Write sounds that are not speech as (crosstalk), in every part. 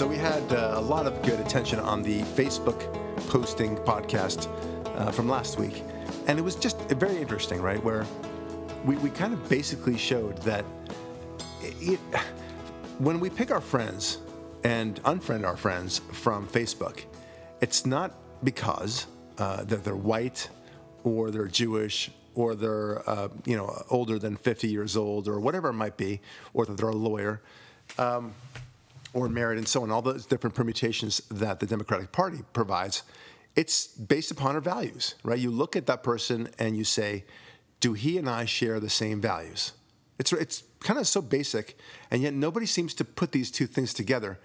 So we had uh, a lot of good attention on the Facebook posting podcast uh, from last week, and it was just very interesting, right? Where we, we kind of basically showed that it, when we pick our friends and unfriend our friends from Facebook, it's not because uh, that they're white or they're Jewish or they're uh, you know older than 50 years old or whatever it might be, or that they're a lawyer. Um, or married and so on, all those different permutations that the Democratic Party provides, it's based upon our values, right? You look at that person and you say, do he and I share the same values? It's, it's kind of so basic, and yet nobody seems to put these two things together.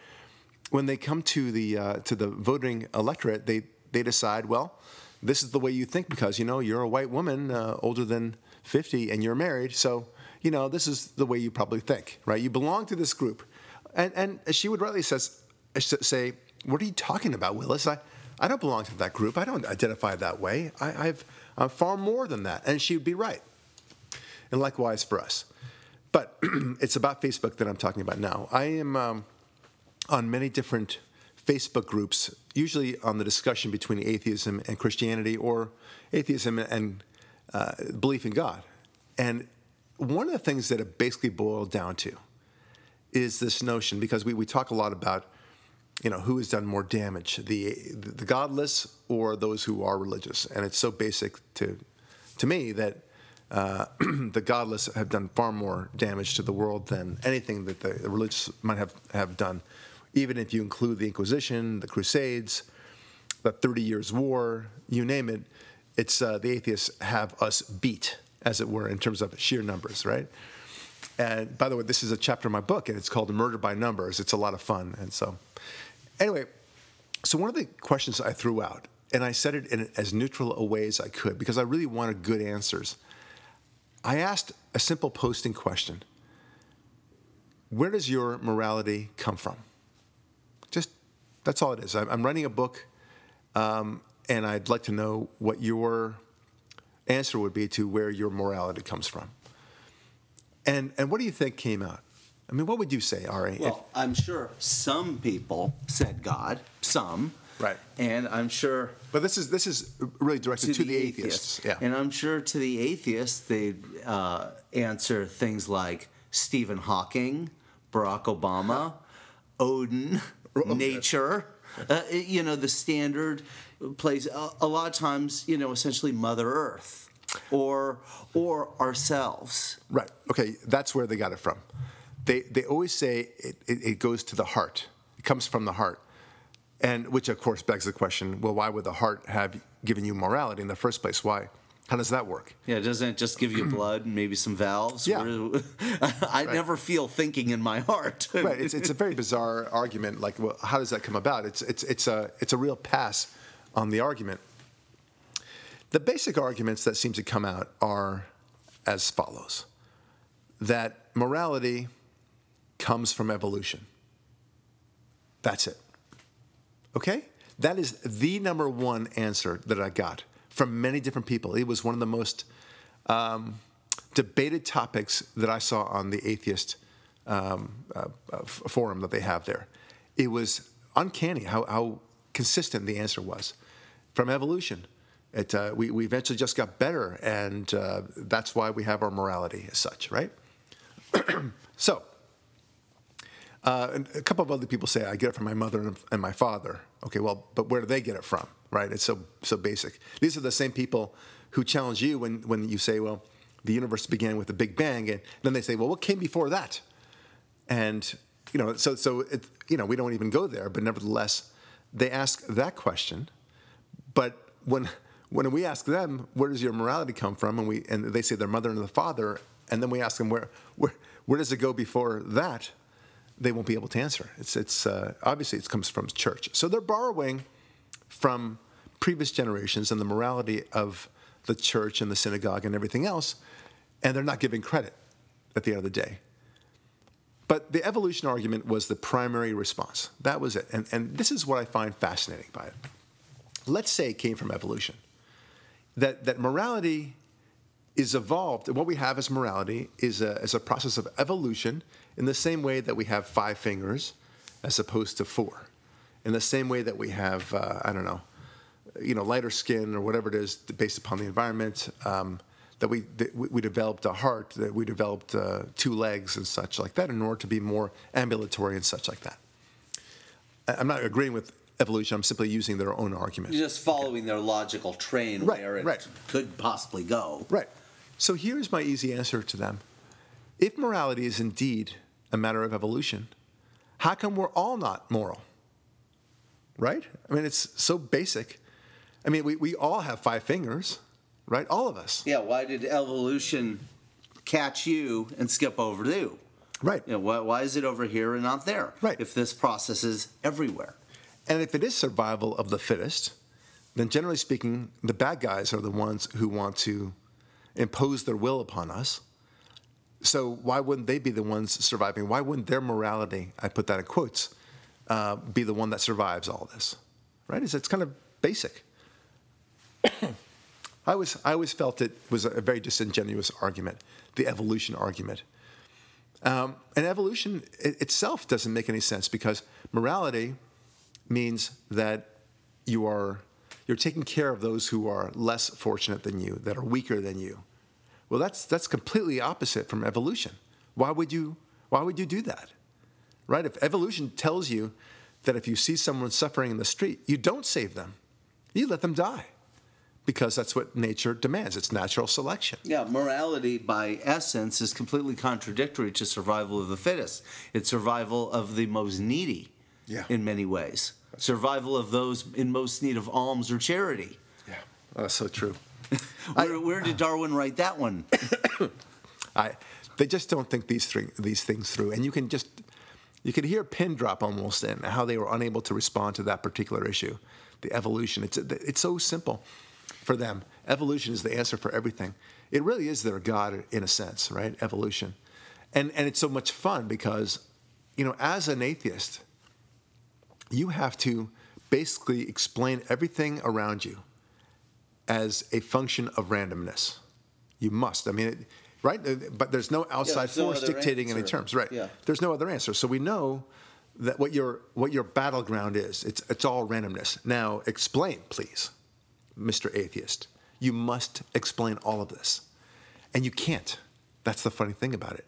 When they come to the, uh, to the voting electorate, they, they decide, well, this is the way you think because, you know, you're a white woman uh, older than 50 and you're married, so, you know, this is the way you probably think, right? You belong to this group. And, and she would rightly says, say, What are you talking about, Willis? I, I don't belong to that group. I don't identify that way. I, I've, I'm far more than that. And she would be right. And likewise for us. But (clears throat) it's about Facebook that I'm talking about now. I am um, on many different Facebook groups, usually on the discussion between atheism and Christianity or atheism and uh, belief in God. And one of the things that it basically boiled down to is this notion because we, we talk a lot about you know who has done more damage the the godless or those who are religious. And it's so basic to to me that uh, (clears throat) the godless have done far more damage to the world than anything that the, religious might have, have done. Even if you include the inquisition the crusades the 30 years war you name it it's uh, the atheists have us beat as it were in terms of sheer numbers right and by the way, this is a chapter in my book, and it's called Murder by Numbers. It's a lot of fun. And so, anyway, so one of the questions I threw out, and I said it in as neutral a way as I could because I really wanted good answers. I asked a simple posting question Where does your morality come from? Just that's all it is. I'm writing a book, um, and I'd like to know what your answer would be to where your morality comes from. And and what do you think came out? I mean, what would you say, Ari? Well, I'm sure some people said God, some. Right. And I'm sure. But this is this is really directed to, to the, the, atheists. atheists. Yeah. And I'm sure to the atheists they'd uh, answer things like Stephen Hawking, Barack Obama, Odin, (laughs) nature. Uh, you know, the standard place. A, a lot of times, you know, essentially Mother Earth or or ourselves. Right. Okay. That's where they got it from. They they always say it, it, it, goes to the heart. It comes from the heart, and which of course begs the question: Well, why would the heart have given you morality in the first place? Why? How does that work? Yeah, doesn't it just give you blood and maybe some valves? Yeah. (laughs) I right. never feel thinking in my heart. (laughs) right. It's, it's a very bizarre argument. Like, well, how does that come about? It's it's it's a it's a real pass on the argument. The basic arguments that seem to come out are as follows that morality comes from evolution. That's it. Okay? That is the number one answer that I got from many different people. It was one of the most um, debated topics that I saw on the atheist um, uh, uh, forum that they have there. It was uncanny how, how consistent the answer was from evolution. It, uh, we, we eventually just got better, and uh, that's why we have our morality as such, right? (clears throat) so, uh, a couple of other people say I get it from my mother and my father. Okay, well, but where do they get it from, right? It's so so basic. These are the same people who challenge you when when you say, well, the universe began with the Big Bang, and then they say, well, what came before that? And you know, so so it, you know, we don't even go there, but nevertheless, they ask that question. But when when we ask them, where does your morality come from? And, we, and they say their mother and the father, and then we ask them, where, where, where does it go before that? They won't be able to answer. It's, it's, uh, obviously, it comes from church. So they're borrowing from previous generations and the morality of the church and the synagogue and everything else, and they're not giving credit at the end of the day. But the evolution argument was the primary response. That was it. And, and this is what I find fascinating by it. Let's say it came from evolution that, that morality is evolved. What we have as morality is a, is a process of evolution in the same way that we have five fingers, as opposed to four. In the same way that we have, uh, I don't know, you know, lighter skin or whatever it is based upon the environment. Um, that we that we developed a heart, that we developed uh, two legs and such like that in order to be more ambulatory and such like that. I'm not agreeing with evolution. I'm simply using their own argument. You're just following okay. their logical train right, where it right. could possibly go. Right. So here's my easy answer to them. If morality is indeed a matter of evolution, how come we're all not moral? Right? I mean, it's so basic. I mean, we, we all have five fingers, right? All of us. Yeah, why did evolution catch you and skip over you? Right. You know, why, why is it over here and not there? Right. If this process is everywhere. And if it is survival of the fittest, then generally speaking, the bad guys are the ones who want to impose their will upon us. So why wouldn't they be the ones surviving? Why wouldn't their morality, I put that in quotes, uh, be the one that survives all this? Right? It's, it's kind of basic. (coughs) I always, I always felt it was a very disingenuous argument, the evolution argument. Um, and evolution it itself doesn't make any sense because morality means that you are you're taking care of those who are less fortunate than you, that are weaker than you. Well, that's that's completely opposite from evolution. Why would you why would you do that? Right? If evolution tells you that if you see someone suffering in the street, you don't save them. You let them die. Because that's what nature demands. It's natural selection. Yeah, morality by essence is completely contradictory to survival of the fittest. It's survival of the most needy yeah. in many ways. Survival of those in most need of alms or charity. Yeah, oh, that's so true. (laughs) where, where, did Darwin write that one? (coughs) I, they just don't think these three, these things through, and you can just you can hear a pin drop almost in how they were unable to respond to that particular issue, the evolution. It's it's so simple for them. Evolution is the answer for everything. It really is their God in a sense, right? Evolution, and and it's so much fun because, you know, as an atheist, you have to basically explain everything around you as a function of randomness. You must. I mean, it, right? Uh, but there's no outside yeah, force no dictating answer. any terms, right? Yeah. There's no other answer. So we know that what your what your battleground is. It's it's all randomness. Now explain, please, Mr. Atheist. You must explain all of this, and you can't. That's the funny thing about it.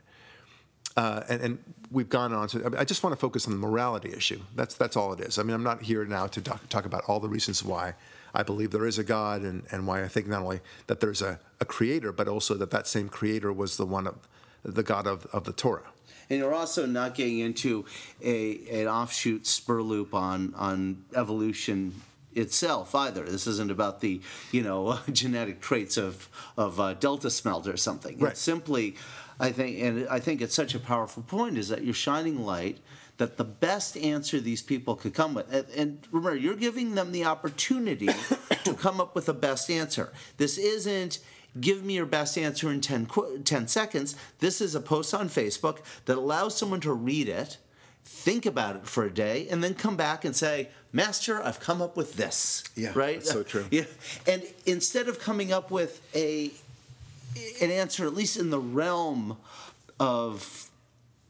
Uh, and, and, we've gone on to. I, just want to focus on the morality issue. That's that's all it is. I mean, I'm not here now to talk, talk about all the reasons why I believe there is a God and, and why I think not only that there's a, a creator, but also that that same creator was the one of the God of, of the Torah. And you're also not getting into a an offshoot spur loop on on evolution itself either. This isn't about the you know (laughs) genetic traits of of uh, delta smelt or something. Right. It's simply I think, and I think it's such a powerful point, is that you're shining light that the best answer these people could come with, and remember, you're giving them the opportunity (coughs) to come up with the best answer. This isn't give me your best answer in 10, 10 seconds. This is a post on Facebook that allows someone to read it, think about it for a day, and then come back and say, Master, I've come up with this. Yeah, right. so true. (laughs) Yeah, and instead of coming up with a an answer, at least in the realm of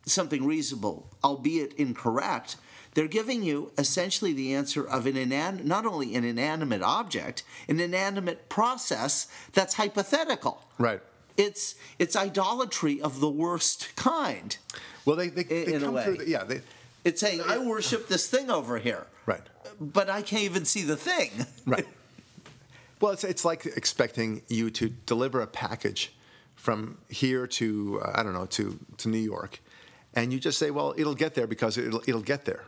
something reasonable, albeit incorrect, they're giving you essentially the answer of an inan- not only an inanimate object, an inanimate process that's hypothetical. Right. It's it's idolatry of the worst kind. Well, they they, in, they in come a way. through. The, yeah, they, it's saying I worship this thing over here. Right. But I can't even see the thing. Right. Well, it's, it's like expecting you to deliver a package from here to uh, I don't know to to New York, and you just say, well, it'll get there because it'll it'll get there.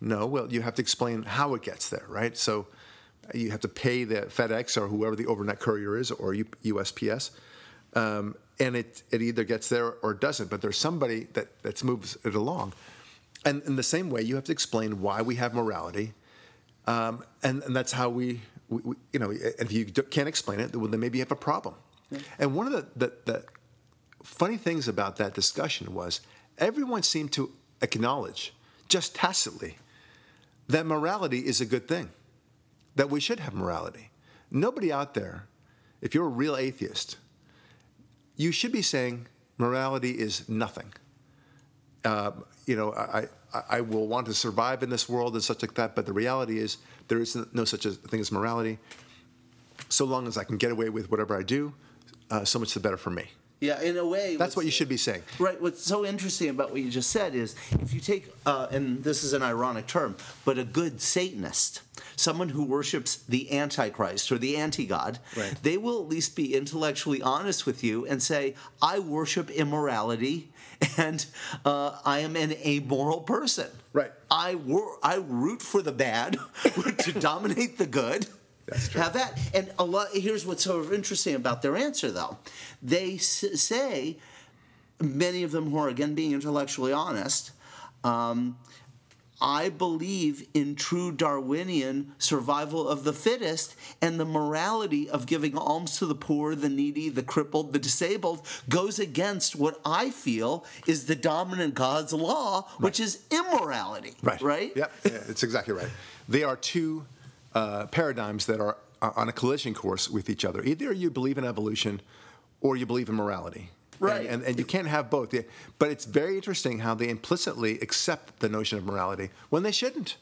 No, well, you have to explain how it gets there, right? So you have to pay the FedEx or whoever the overnight courier is or USPS, um, and it it either gets there or doesn't. But there's somebody that that moves it along, and in the same way, you have to explain why we have morality, um, and and that's how we we, we, you know, if you can't explain it, well, then maybe you have a problem. Yeah. And one of the, the, the funny things about that discussion was everyone seemed to acknowledge, just tacitly, that morality is a good thing, that we should have morality. Nobody out there, if you're a real atheist, you should be saying morality is nothing. Uh, you know, I, I, I will want to survive in this world and such like that. But the reality is, there is no such a thing as morality. So long as I can get away with whatever I do, uh, so much the better for me. Yeah, in a way. That's what you should be saying. Right. What's so interesting about what you just said is if you take, uh, and this is an ironic term, but a good Satanist, someone who worships the Antichrist or the anti God, Right. they will at least be intellectually honest with you and say, I worship immorality (laughs) and uh, I am an amoral person. Right. I, wor- I root for the bad (laughs) to dominate the good. That's true. Have that. And a lot. Here's what's sort of interesting about their answer, though. They s- say, many of them who are again being intellectually honest. Um, I believe in true Darwinian survival of the fittest and the morality of giving alms to the poor, the needy, the crippled, the disabled goes against what I feel is the dominant God's law, which is immorality. Right. Right? Yep. Yeah, it's exactly right. They are two uh, paradigms that are uh, on a collision course with each other. Either you believe in evolution or you believe in morality. Right. And, and, and you can't have both. But it's very interesting how they implicitly accept the notion of morality when they shouldn't.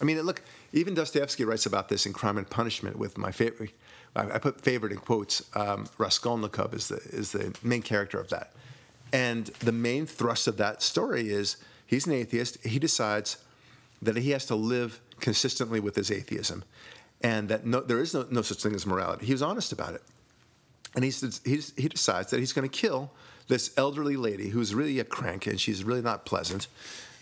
I mean, look, even Dostoevsky writes about this in Crime and Punishment with my favorite. I I put favorite in quotes. Um, Raskolnikov is the is the main character of that, and the main thrust of that story is he's an atheist. He decides that he has to live consistently with his atheism, and that no, there is no, no such thing as morality. He was honest about it, and he he decides that he's going to kill this elderly lady who's really a crank and she's really not pleasant,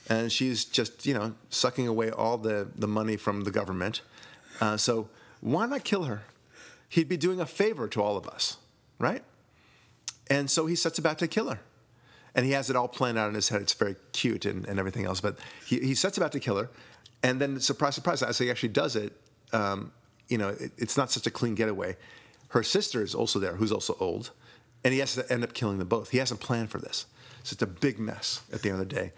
and she's just you know sucking away all the the money from the government. Uh, so why not kill her? He'd be doing a favor to all of us, right? And so he sets about to kill her. And he has it all planned out in his head. It's very cute and, and everything else. But he, he sets about to kill her. And then, surprise, surprise, as he actually does it, um, you know, it, it's not such a clean getaway. Her sister is also there, who's also old. And he has to end up killing them both. He hasn't planned for this. So it's a big mess at the end of the day.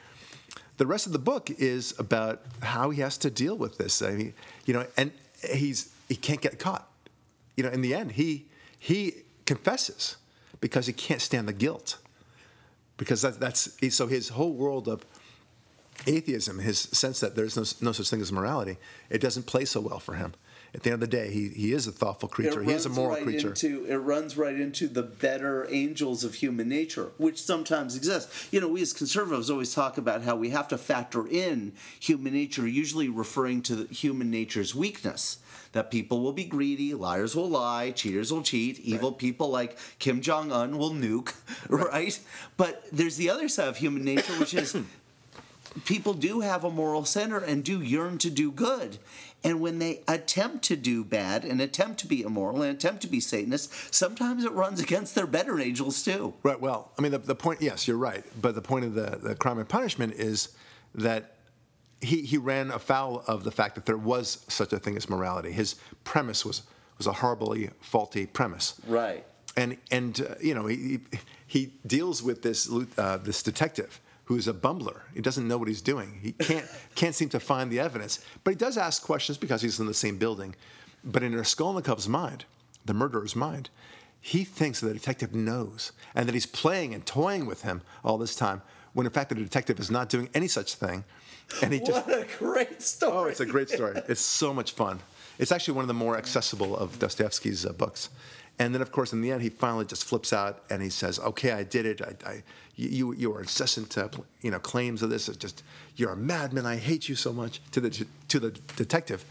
The rest of the book is about how he has to deal with this. I mean, you know, and he's he can't get caught. You know, in the end, he he confesses because he can't stand the guilt. Because that, that's so his whole world of atheism, his sense that there's no, no such thing as morality, it doesn't play so well for him. At the end of the day, he, he is a thoughtful creature. He is a moral right creature. Into, it runs right into the better angels of human nature, which sometimes exist. You know, we as conservatives always talk about how we have to factor in human nature, usually referring to the human nature's weakness. That people will be greedy, liars will lie, cheaters will cheat, evil people like Kim Jong Un will nuke, (laughs) right. But there's the other side of human nature, which is (clears throat) people do have a moral center and do yearn to do good. And when they attempt to do bad and attempt to be immoral and attempt to be Satanist, sometimes it runs against their better angels too. Right. Well, I mean, the, the point. Yes, you're right. But the point of the, the crime and punishment is that he he ran afoul of the fact that there was such a thing as morality. His premise was was a horribly faulty premise. Right. And and uh, you know he he deals with this uh, this detective who's a bumbler. He doesn't know what he's doing. He (laughs) can't can't seem to find the evidence. But he does ask questions because he's in the same building. But in Raskolnikov's mind, the murderer's mind, he thinks that the detective knows and that he's playing and toying with him all this time. When in fact the detective is not doing any such thing, and he just What a great story. Oh, it's a great story. It's so much fun. It's actually one of the more accessible of Dostoevsky's uh, books. And then, of course, in the end, he finally just flips out and he says, "Okay, I did it. I, I you, you are incessant, uh, you know, claims of this. It's just you're a madman. I hate you so much." To the to the detective,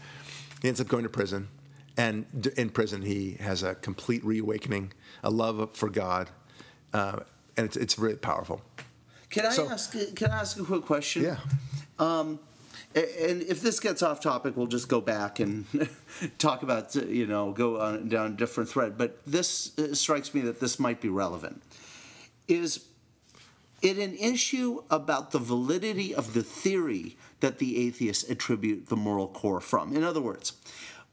he ends up going to prison, and d- in prison he has a complete reawakening, a love for God, uh, and it's it's really powerful. Can I So- ask? Can I ask a quick question? Yeah. Um, and if this gets off topic, we'll just go back and (laughs) talk about you know go on down a different thread. But this uh, strikes me that this might be relevant. Is it an issue about the validity of the theory that the atheists attribute the moral core from? In other words,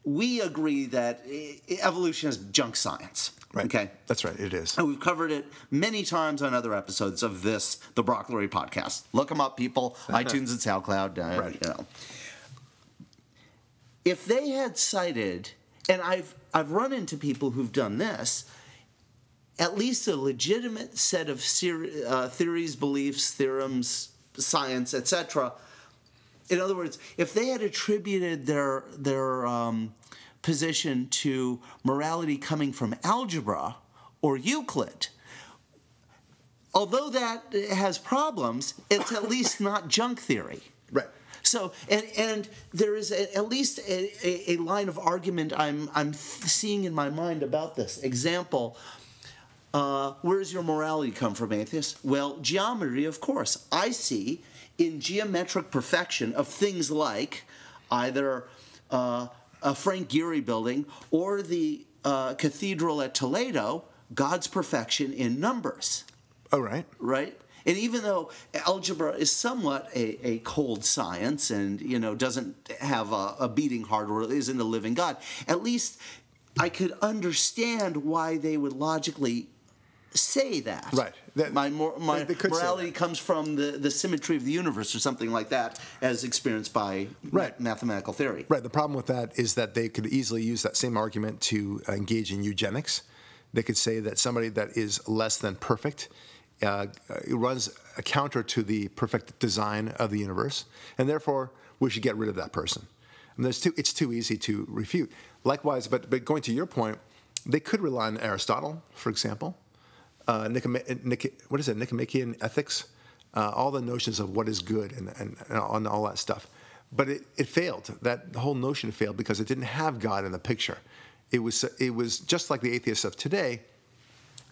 we agree that eh, evolution is junk science. Right. Okay. That's right. It is. And we've covered it many times on other episodes of this, the Broccoli podcast. Look them up, people. (laughs) iTunes and SoundCloud. Uh, Right. You know. If they had cited, and I've I've run into people who've done this, at least a legitimate set of ser- uh, theories, beliefs, theorems, science, etc., In other words, if they had attributed their their um, position to morality coming from algebra or Euclid, although that has problems, it's at least (coughs) not junk theory. Right. So and and there is a, at least a, a, line of argument I'm I'm seeing in my mind about this. Example. Uh, where does your morality come from, atheist? Well, geometry, of course. I see in geometric perfection of things like either uh, a Frank Gehry building or the uh, cathedral at Toledo, God's perfection in numbers. Oh, right. Right? And even though algebra is somewhat a, a cold science and you know doesn't have a, a beating heart or isn't a living God, at least I could understand why they would logically say that. Right. That- my mor- my morality comes from the, the symmetry of the universe or something like that, as experienced by Right. ma- mathematical theory. Right. The problem with that is that they could easily use that same argument to engage in eugenics. They could say that somebody that is less than perfect uh, uh, runs a counter to the perfect design of the universe, and therefore we should get rid of that person. And there's too, it's too easy to refute. Likewise, but, but going to your point, they could rely on Aristotle, for example. Uh, Nic- what is it? Nicomachean ethics, uh, all the notions of what is good and, and, and all that stuff. But it, it failed. That whole notion failed because it didn't have God in the picture. It was it was just like the atheists of today.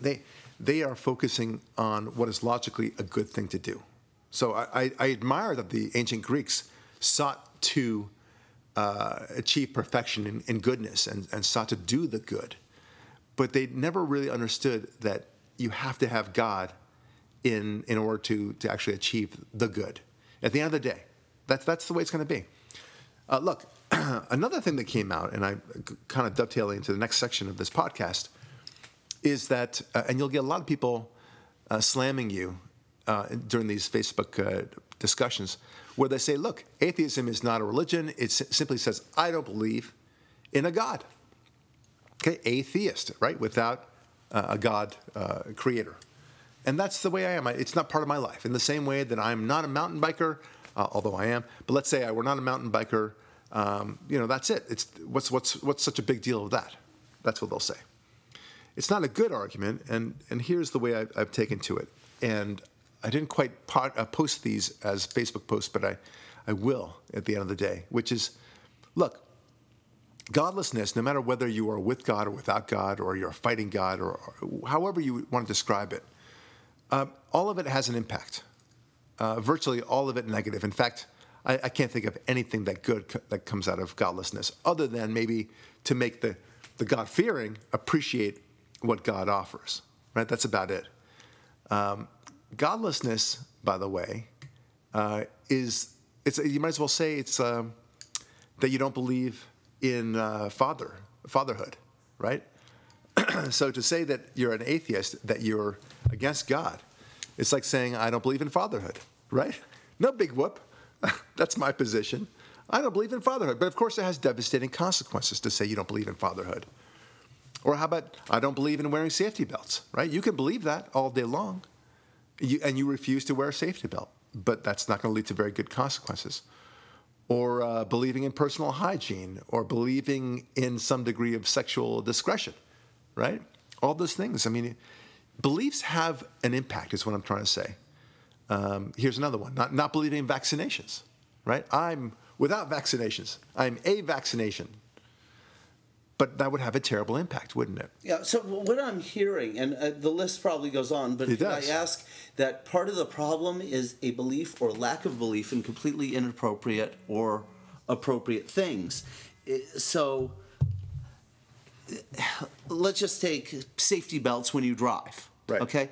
They they are focusing on what is logically a good thing to do. So I, I, I admire that the ancient Greeks sought to uh, achieve perfection in, in goodness and, and sought to do the good but they never really understood that you have to have God in in order to to actually achieve the good. At the end of the day, that's that's the way it's going to be. Uh, look, (clears throat) another thing that came out, and I kind of dovetailing into the next section of this podcast, is that, uh, and you'll get a lot of people uh, slamming you uh, during these Facebook uh, discussions, where they say, "Look, atheism is not a religion. It simply says I don't believe in a God." okay, atheist, right? Without uh, a God uh, creator. And that's the way I am. I, it's not part of my life. In the same way that I'm not a mountain biker, uh, although I am. But let's say I were not a mountain biker. Um, you know, that's it. It's what's what's what's such a big deal with that? That's what they'll say. It's not a good argument, and and here's the way I've, I've taken to it. And I didn't quite pot, uh, post these as Facebook posts, but I I will at the end of the day, which is, look, godlessness, no matter whether you are with God or without God, or you're fighting God, or, or however you want to describe it, uh, all of it has an impact. Uh, virtually all of it negative. In fact, I, I can't think of anything that good co- that comes out of godlessness, other than maybe to make the the God fearing appreciate what God offers. Right? That's about it. Um, godlessness, by the way, uh, is it's you might as well say it's um, that you don't believe in uh, father fatherhood, right? (clears throat) so to say that you're an atheist, that you're against God, it's like saying I don't believe in fatherhood, right? No big whoop. (laughs) That's my position. I don't believe in fatherhood, but of course it has devastating consequences to say you don't believe in fatherhood. Or how about I don't believe in wearing safety belts, right? You can believe that all day long, you, and you refuse to wear a safety belt, but that's not going to lead to very good consequences or uh, believing in personal hygiene, or believing in some degree of sexual discretion, right? All those things. I mean, beliefs have an impact, is what I'm trying to say. Um, here's another one not, not believing in vaccinations, right? I'm without vaccinations, I'm a vaccination. But that would have a terrible impact, wouldn't it? Yeah. So what I'm hearing, and uh, the list probably goes on, but It. I ask that part of the problem is a belief or lack of belief in completely inappropriate or appropriate things. So (sighs) let's just take safety belts when you drive. Right. Okay.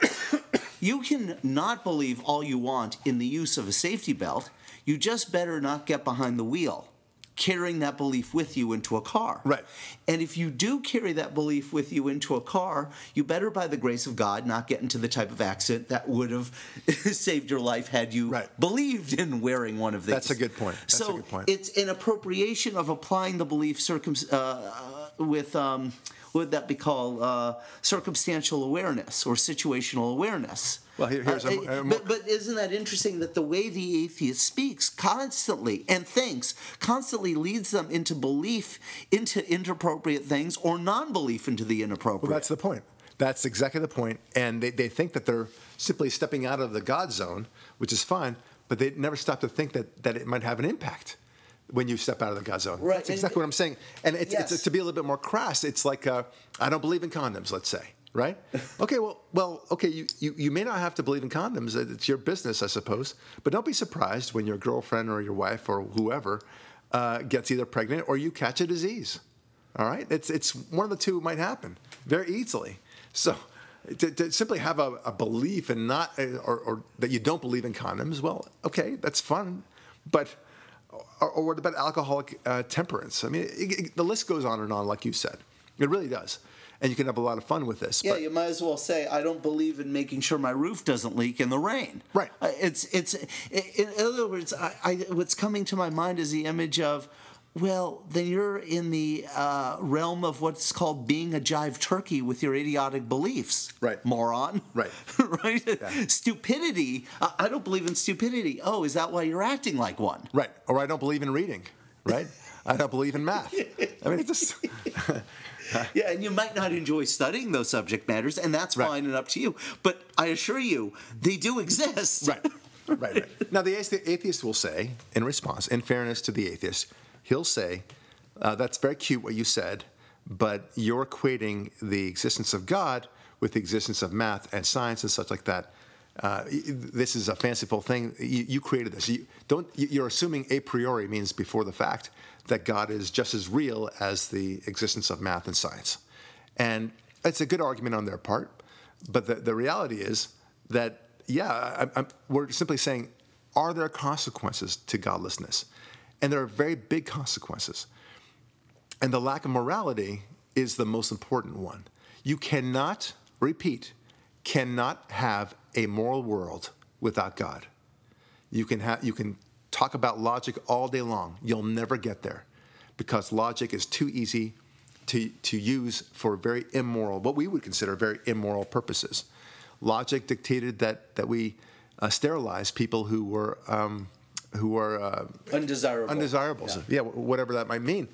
(coughs) you can not believe all you want in the use of a safety belt. You just better not get behind the wheel, carrying that belief with you into a car. Right. And if you do carry that belief with you into a car, you better, by the grace of God, not get into the type of accident that would have (laughs) saved your life had you Right. believed in wearing one of these. That's a good point. That's a so good point. it's an appropriation of applying the belief circum- uh, with um, what would that be called? Uh, circumstantial awareness or situational awareness. Well, here- here's a- Uh, but, but isn't that interesting that the way the atheist speaks constantly and thinks constantly leads them into belief into inappropriate things or non-belief into the inappropriate. Well, that's the point. That's exactly the point. And they, they think that they're simply stepping out of the God zone, which is fine, but they never stop to think that, that it might have an impact when you step out of the God zone. Right, That's and- exactly what I'm saying. And it's, Yes. it's, to be a little bit more crass, it's like, uh, I don't believe in condoms, let's say, right? (laughs) okay, well, well, okay, you, you, you may not have to believe in condoms. It's your business, I suppose. But don't be surprised when your girlfriend or your wife or whoever uh, gets either pregnant or you catch a disease. All right, it's it's one of the two might happen very easily. So to, to simply have a, a belief and not uh, or, or that you don't believe in condoms, well, okay, that's fun, but or, or what about alcoholic uh, temperance? I mean, it, it- the list goes on and on, like you said. It really does, and you can have a lot of fun with this. Yeah, but- you might as well say I don't believe in making sure my roof doesn't leak in the rain. Right. Uh, It's it's in other words, I, I, what's coming to my mind is the image of. Well, then you're in the uh, realm of what's called being a jive turkey with your idiotic beliefs. Right. Moron. Right. (laughs) right? Stupidity. I I don't believe in stupidity. Oh, is that why you're acting like one? right, or I don't believe in reading, right? (laughs) I don't believe in math. I mean, it's just (laughs) (laughs) Yeah, and you might not enjoy studying those subject matters, and that's Right. fine and up to you. But I assure you, they do exist. right, right, right. Now, the atheist will say, in response, in fairness to the atheist, he'll say, uh, "That's very cute what you said, but you're equating the existence of God with the existence of math and science and such like that." Uh, this is a fanciful thing. You, you created this. You don't. You're assuming a priori means before the fact that God is just as real as the existence of math and science, and it's a good argument on their part. But the, the reality is that yeah, I, I'm, we're simply saying, are there consequences to godlessness? And there are very big consequences. And the lack of morality is the most important one. You cannot, repeat, cannot have a moral world without God. You can, have, you can talk about logic all day long. You'll never get there because logic is too easy to, to use for very immoral, what we would consider very immoral purposes. Logic dictated that, that we uh, sterilize people who were, um, who were uh, Undesirable. undesirables. Yeah. whatever that might mean.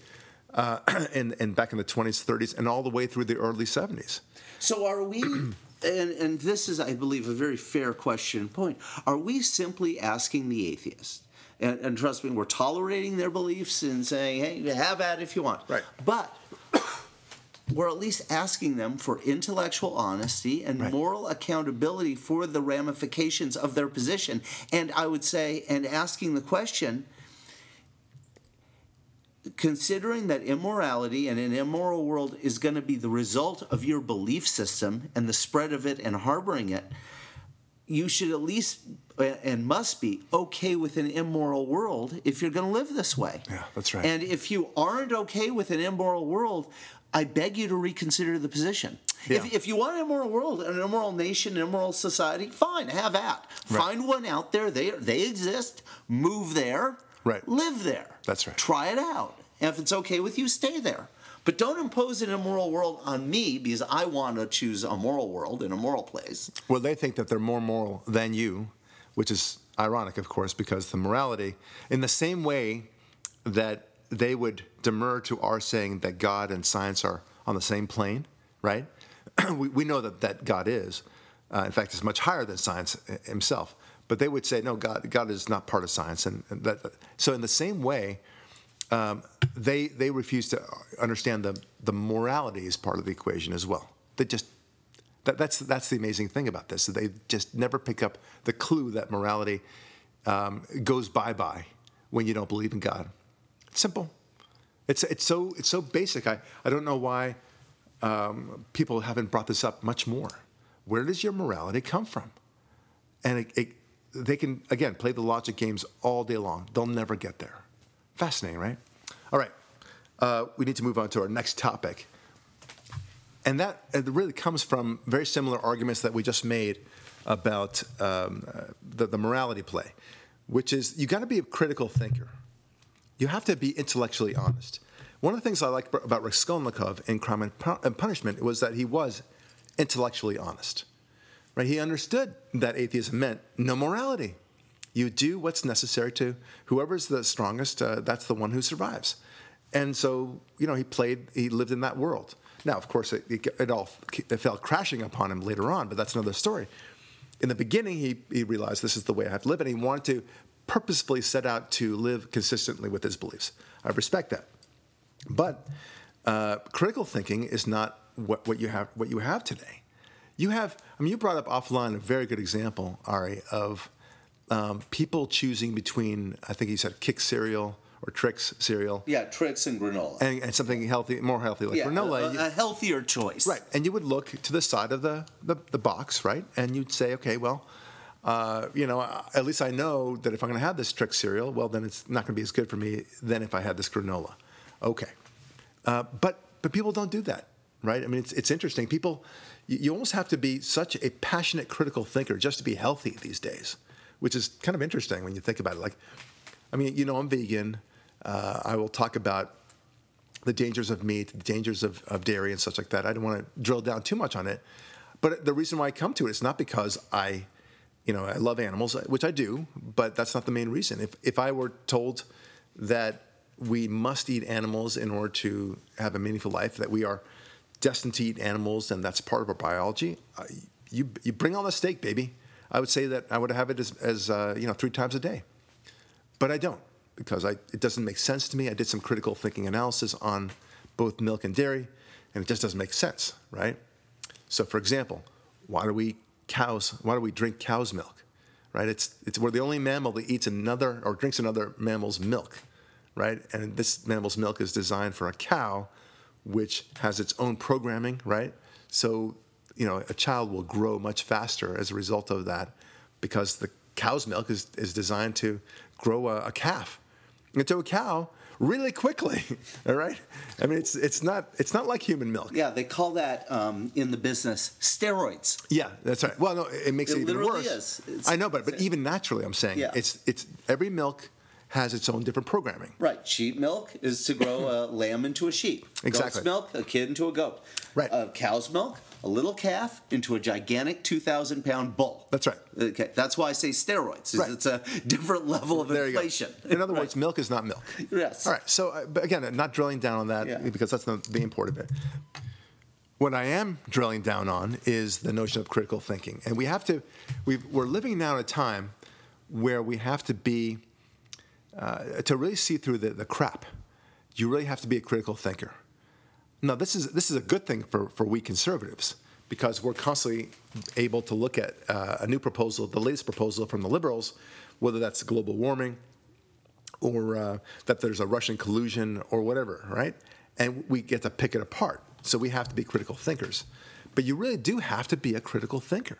Uh, (clears throat) and, and back in the 20s, 30s, and all the way through the early 70s. So are we? (clears throat) And, and this is, I believe, a very fair question and point. Are we simply asking the atheist? And, and trust me, we're tolerating their beliefs and saying, "Hey, have at it if you want." Right. But (coughs) we're at least asking them for intellectual honesty and Right. moral accountability for the ramifications of their position. And I would say, and asking the question, considering that immorality and an immoral world is going to be the result of your belief system and the spread of it and harboring it, you should at least and must be okay with an immoral world if you're going to live this way. Yeah, that's right. And if you aren't okay with an immoral world, I beg you to reconsider the position. Yeah. If, if you want an immoral world, an immoral nation, an immoral society, fine, have at. Right. Find one out there. They they exist. Move there. Right. Live there. That's right. Try it out. And if it's okay with you, stay there. But don't impose an immoral world on me because I want to choose a moral world in a moral place. Well, they think that they're more moral than you, which is ironic, of course, because the morality, in the same way that they would demur to our saying that God and science are on the same plane, right? (clears throat) we, we know that, that God is. Uh, in fact, is much higher than science himself. But they would say, no, God, God is not part of science. And, and that, so, in the same way, um, they they refuse to understand the the morality is part of the equation as well. They just that, that's that's the amazing thing about this. They just never pick up the clue that morality um, goes bye bye when you don't believe in God. It's simple. It's it's so it's so basic. I, I don't know why um, people haven't brought this up much more. Where does your morality come from? And it, it, they can again play the logic games all day long. They'll never get there. Fascinating, right? All right, uh, we need to move on to our next topic, and that really comes from very similar arguments that we just made about um, uh, the, the morality play, which is you got to be a critical thinker. You have to be intellectually honest. One of the things I like about Raskolnikov in Crime and Punishment was that he was intellectually honest. Right? He understood that atheism meant no morality. You do what's necessary to whoever's the strongest. Uh, that's the one who survives. And so, you know, he played. He lived in that world. Now, of course, it, it, it all it fell crashing upon him later on, but that's another story. In the beginning, he, he realized this is the way I have to live, and he wanted to purposefully set out to live consistently with his beliefs. I respect that. But uh, critical thinking is not what, what you have what you have today. You have, I mean, you brought up offline a very good example, Ari, of um, people choosing between, I think he said Kix cereal or Trix cereal. Yeah, Trix and granola. And, and something healthy, more healthy, like yeah, granola. A, a, healthier choice. Right. And you would look to the side of the, the, the box, right? And you'd say, okay, well, uh, you know, at least I know that if I'm going to have this Trix cereal, well, then it's not going to be as good for me than if I had this granola. Okay. Uh, but, but people don't do that, right? I mean, it's, it's interesting. People, you, you almost have to be such a passionate critical thinker just to be healthy these days, which is kind of interesting when you think about it. Like, I mean, you know, I'm vegan. Uh, I will talk about the dangers of meat, the dangers of, of dairy, and such like that. I don't want to drill down too much on it. But the reason why I come to it is not because I, you know, I love animals, which I do, but that's not the main reason. If, if I were told that we must eat animals in order to have a meaningful life, that we are destined to eat animals and that's part of our biology, uh, you, you bring on the steak, baby. I would say that I would have it as, as uh, you know, three times a day. But I don't because I, it doesn't make sense to me. I did some critical thinking analysis on both milk and dairy, and it just doesn't make sense, right? So, for example, why do we cows? Why do we drink cow's milk? Right? It's it's we're the only mammal that eats another or drinks another mammal's milk, right? And this mammal's milk is designed for a cow, which has its own programming, right? So, you know, a child will grow much faster as a result of that, because the cow's milk is is designed to grow a, a calf into a cow really quickly. (laughs) All right. I mean, it's it's not it's not like human milk. Yeah, they call that um, in the business steroids. Yeah, that's right. Well, no, it makes it, It even literally worse. is. I know, but but even naturally, I'm saying Yeah. it's it's every milk has its own different programming. Right. Sheep milk is to grow a (laughs) lamb into a sheep. Exactly. Goat's milk, a kid into a goat. Right. Uh, cow's milk, a little calf into a gigantic 2,000 pound bull. That's right. Okay. That's why I say steroids. Right. It's a different level of There you go. inflation. In other (laughs) Right. words, milk is not milk. Yes. All right. So, uh, but again, not drilling down on that Yeah. because that's not the import of it. What I am drilling down on is the notion of critical thinking, and we have to. We've, we're living now in a time where we have to be uh, to really see through the, the crap. You really have to be a critical thinker. Now, this is this is a good thing for for we conservatives because we're constantly able to look at uh, a new proposal, the latest proposal from the liberals, whether that's global warming or uh, that there's a Russian collusion or whatever, right? And we get to pick it apart. So we have to be critical thinkers. But you really do have to be a critical thinker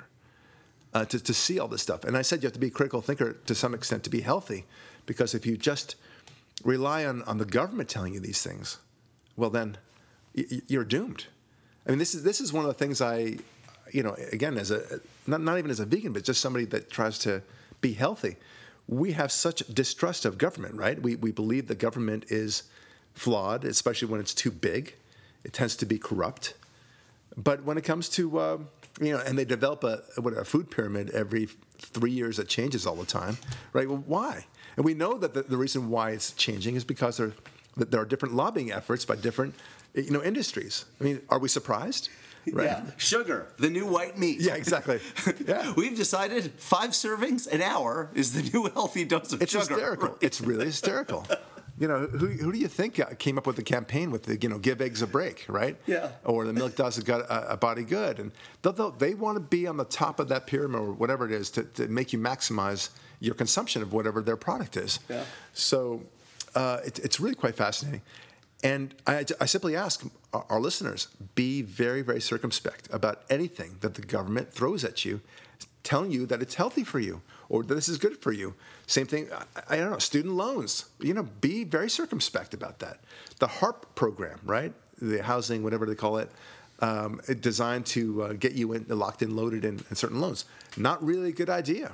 uh, to, to see all this stuff. And I said you have to be a critical thinker to some extent to be healthy, because if you just rely on, on the government telling you these things, well, then you're doomed. I mean, this is, this is one of the things I, you know, again, as a, not, not even as a vegan, but just somebody that tries to be healthy, we have such distrust of government, right? We, we believe the government is flawed, especially when it's too big. It tends to be corrupt. But when it comes to, uh, you know, and they develop a, what, a food pyramid every three years that changes all the time, right? Well, why? And we know that the, the reason why it's changing is because there, that there are different lobbying efforts by different, you know, industries. I mean, are we surprised? Right? Yeah. Sugar, the new white meat. Yeah, exactly. (laughs) Yeah. We've decided five servings an hour is the new healthy dose of It's sugar. hysterical. Right. It's really hysterical. You know, who, who do you think uh, came up with the campaign with the, you know, give eggs a break, right? Yeah. Or the milk does a, gut, a, a body good. And they'll, they want to be on the top of that pyramid or whatever it is to, to make you maximize your consumption of whatever their product is. Yeah. So uh, it, it's really quite fascinating. And I, I simply ask our, listeners be very, very circumspect about anything that the government throws at you, telling you that it's healthy for you or that this is good for you. Same thing, I, I don't know, student loans. You know, be very circumspect about that. The HARP program, right? The housing, whatever they call it, um, designed to uh, get you in, locked in, loaded in, in certain loans. Not really a good idea.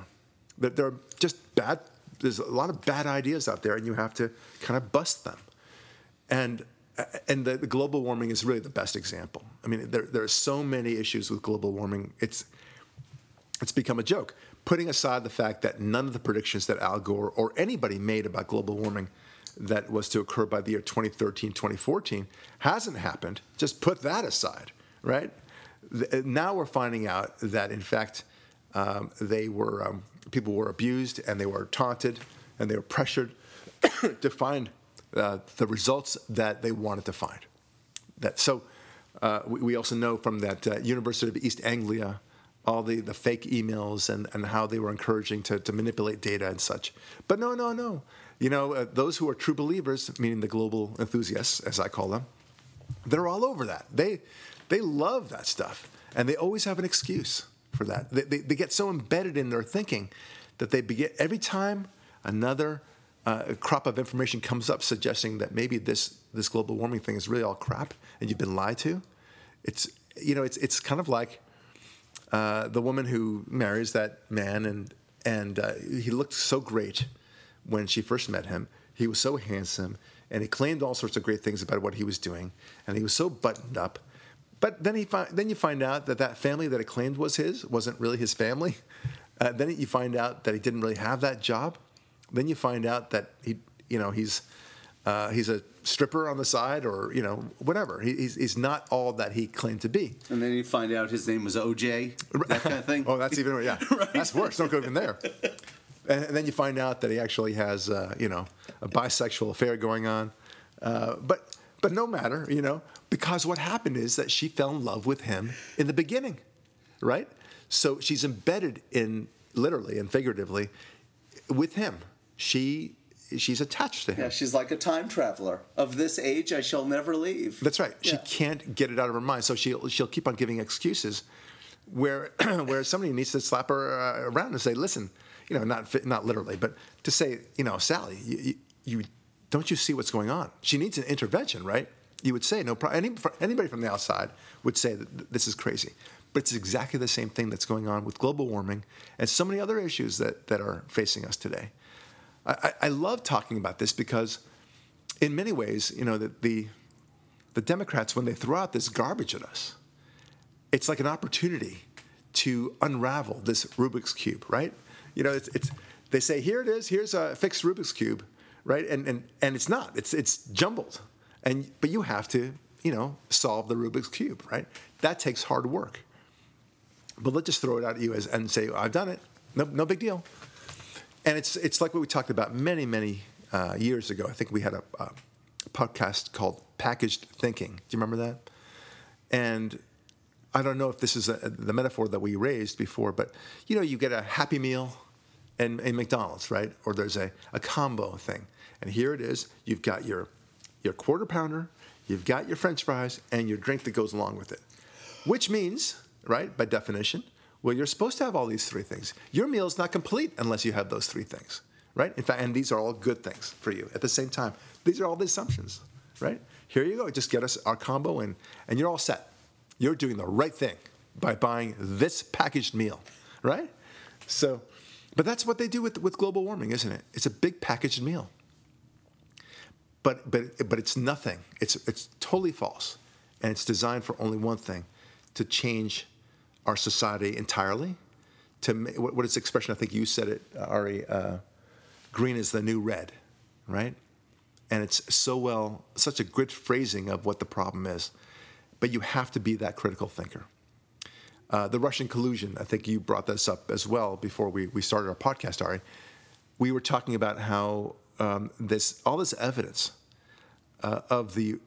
That there are just bad. There's a lot of bad ideas out there, and you have to kind of bust them. And and the, the, global warming is really the best example. I mean, there, there are so many issues with global warming. It's it's become a joke. Putting aside the fact that none of the predictions that Al Gore or anybody made about global warming that was to occur by the year 2013, 2014 hasn't happened. Just put that aside, right? Now we're finding out that in fact um, they were um, people were abused and they were taunted and they were pressured (coughs) to find uh, the results that they wanted to find. That so. Uh, we, we, also know from that uh, University of East Anglia all the, the fake emails and, and how they were encouraging to, to manipulate data and such. But no, no, no. You know, uh, those who are true believers, meaning the global enthusiasts, as I call them, they're all over that. They, they love that stuff. And they always have an excuse for that. They, they, they get so embedded in their thinking that they begin, every time another uh, crop of information comes up suggesting that maybe this, this global warming thing is really all crap and you've been lied to, it's, you know, it's, it's kind of like uh, the woman who marries that man, and and uh, he looked so great when she first met him. He was so handsome, and he claimed all sorts of great things about what he was doing, and he was so buttoned up. But then he fi- then you find out that that family that he claimed was his wasn't really his family. Uh, then you find out that he didn't really have that job. Then you find out that he, you know, he's uh, he's a stripper on the side or you know whatever. He, he's, he's not all that he claimed to be. And then you find out his name was OJ, that kind of thing. (laughs) oh, that's even yeah, (laughs) right. that's worse. Don't go even there. And, (laughs) and then you find out that he actually has uh, you know a bisexual affair going on. Uh, but but no matter, you know, because what happened is that she fell in love with him in the beginning, right? So she's embedded in literally and figuratively with him. She she's attached to him. Yeah, she's like a time traveler. Of this age, I shall never leave. That's right. Yeah. She can't get it out of her mind, so she'll she'll keep on giving excuses. Where (clears throat) where somebody needs to slap her uh, around and say, "Listen, you know, not not literally, but to say, you know, Sally, you, you don't you see what's going on? She needs an intervention, right? You would say no problem. Any, anybody from the outside would say that this is crazy. But it's exactly the same thing that's going on with global warming and so many other issues that, that are facing us today. I, I love talking about this because, in many ways, you know, the, the, the Democrats, when they throw out this garbage at us, it's like an opportunity to unravel this Rubik's Cube, right? You know, it's, it's they say, here it is, here's a fixed Rubik's Cube, right? And, and, and it's not, it's, it's jumbled. And, but you have to, you know, solve the Rubik's Cube, right? That takes hard work. But let's just throw it out at you as, and say, I've done it. No, no big deal. And it's it's like what we talked about many many uh, years ago. I think we had a, a, podcast called Packaged Thinking. Do you remember that? And I don't know if this is a, the metaphor that we raised before, but you know, you get a Happy Meal in, in McDonald's, right? Or there's a, a combo thing, and here it is. You've got your your quarter pounder, you've got your French fries, and your drink that goes along with it, which means, right, by definition, well, you're supposed to have all these three things. Your meal is not complete unless you have those three things, right? In fact, and these are all good things for you at the same time. These are all the assumptions, right? Here you go. Just get us our combo and and you're all set. You're doing the right thing by buying this packaged meal, right? So, but that's what they do with with global warming, isn't it? It's a big packaged meal. But but but it's nothing. It's it's totally false, and it's designed for only one thing: to change our society entirely. To what is the expression? I think you said it, Ari. Uh, green is the new red, right? And it's so well, such a good phrasing of what the problem is. But you have to be that critical thinker. Uh, the Russian collusion, I think you brought this up as well before we, we started our podcast, Ari. We were talking about how um, this all this evidence uh, of the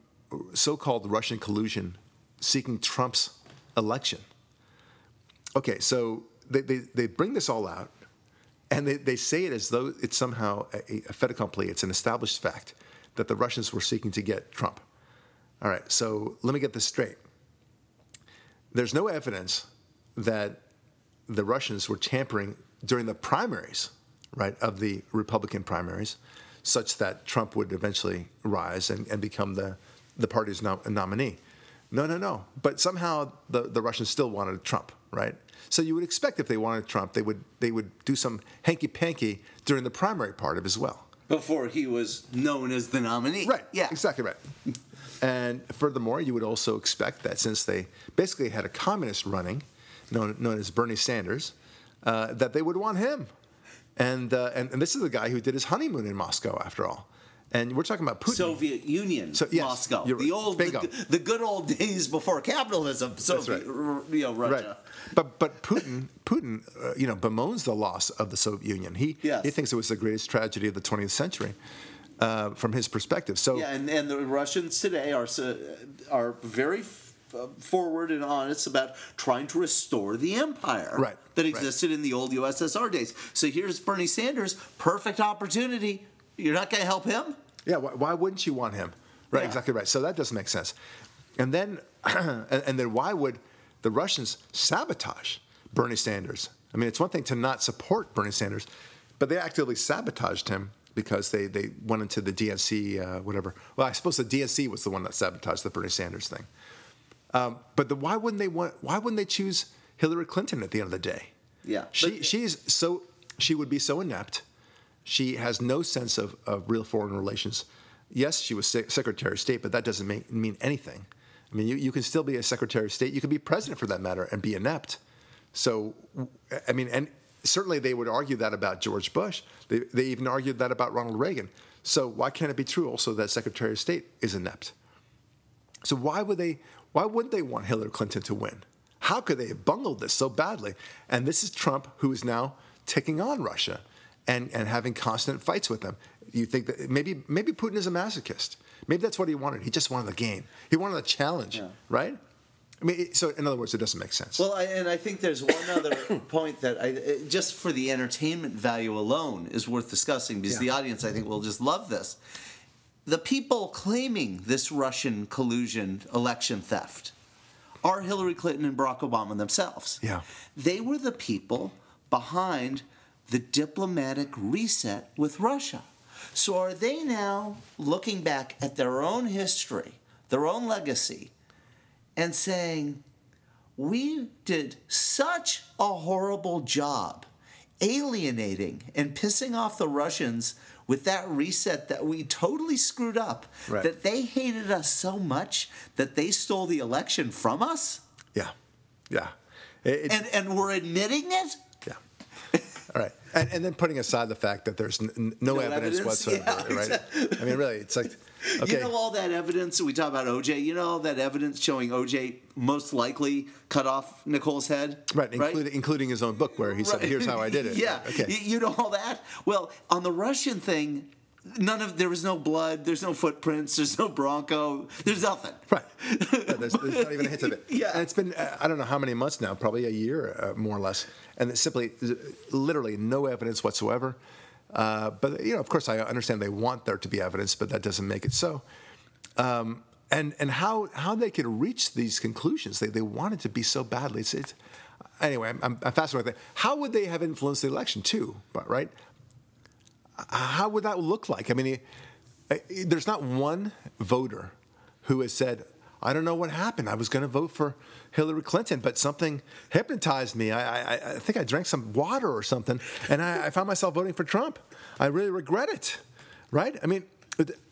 so-called Russian collusion seeking Trump's election okay, so they, they, they bring this all out, and they, they say it as though it's somehow a, a fait accompli, it's an established fact that the Russians were seeking to get Trump. All right, so let me get this straight. There's no evidence that the Russians were tampering during the primaries, right, of the Republican primaries, such that Trump would eventually rise and, and become the, the party's nom- nominee. No, no, no. But somehow the, the Russians still wanted Trump right? So you would expect if they wanted Trump, they would they would do some hanky panky during the primary part of as well. Before he was known as the nominee. Right. Yeah. Exactly right. (laughs) And furthermore, you would also expect that since they basically had a communist running, known, known as Bernie Sanders, uh, that they would want him. And, uh, and, and this is the guy who did his honeymoon in Moscow, after all. And we're talking about Putin. Soviet Union, So, yes, Moscow, the old, the, the good old days before capitalism. Soviet, r- you know, Right. Russia. But but Putin Putin uh, you know bemoans the loss of the Soviet Union. He Yes. he thinks it was the greatest tragedy of the 20th century uh, from his perspective. So Yeah, and, and the Russians today are are very f- uh, forward and honest about trying to restore the empire Right, that right. existed in the old USSR days. So here's Bernie Sanders, perfect opportunity. You're not going to help him? Yeah, why, why wouldn't you want him? Right, Yeah. exactly right. So that doesn't make sense. And then, (clears throat) and, and then why would the Russians sabotage Bernie Sanders? I mean, it's one thing to not support Bernie Sanders, but they actively sabotaged him because they, they went into the DNC, uh, whatever. Well, I suppose the DNC was the one that sabotaged the Bernie Sanders thing. Um, but the, why wouldn't they want? Why wouldn't they choose Hillary Clinton at the end of the day? Yeah, she but- she's so she would be so inept. She has no sense of, of real foreign relations. Yes, she was Secretary of State, but that doesn't make, mean anything. I mean, you, you can still be a Secretary of State. You can be president for that matter and be inept. So, I mean, and certainly they would argue that about George Bush. They, they even argued that about Ronald Reagan. So why can't it be true also that Secretary of State is inept? So why would they? Why wouldn't they want Hillary Clinton to win? How could they have bungled this so badly? And this is Trump who is now taking on Russia and, and having constant fights with them. You think that maybe maybe Putin is a masochist? Maybe that's what he wanted. He just wanted the game. He wanted the challenge, Yeah. right? I mean, it- so in other words, it doesn't make sense. Well, I, and I think there's one other (coughs) point that I, just for the entertainment value alone is worth discussing because Yeah. the audience, I think, will just love this. The people claiming this Russian collusion election theft are Hillary Clinton and Barack Obama themselves. Yeah. They were the people behind the diplomatic reset with Russia. So are they now looking back at their own history, their own legacy, and saying, we did such a horrible job alienating and pissing off the Russians with that reset that we totally screwed up, Right. that they hated us so much that they stole the election from us? yeah, yeah, It- And, and we're admitting it? Right, and, and then putting aside the fact that there's n- no, No evidence, evidence? (laughs) whatsoever, Yeah, right? I mean, really, it's like, okay, You know all that evidence we talk about OJ. You know all that evidence showing OJ most likely cut off Nicole's head, right, including including his own book where he said, "Here's how I did it." (laughs) yeah, okay. Y- you know all that. Well, on the Russian thing, none of there was no blood. There's no footprints. There's no Bronco. There's nothing. Right. Yeah, there's, there's not even a hint of it. (laughs) Yeah. And it's been, uh, I don't know how many months now, probably a year uh, more or less. And it's simply, literally no evidence whatsoever. Uh, but, you know, of course, I understand they want there to be evidence, but that doesn't make it so. Um, and and how, how they could reach these conclusions, they, they want it to be so badly. It's, it's, anyway, I'm, I'm fascinated with it. How would they have influenced the election, too? But, right? How would that look like? I mean, eh, there's not one voter who has said, I don't know what happened. I was going to vote for Hillary Clinton, but something hypnotized me. I, I, I think I drank some water or something, and I, I found myself voting for Trump. I really regret it, right? I mean,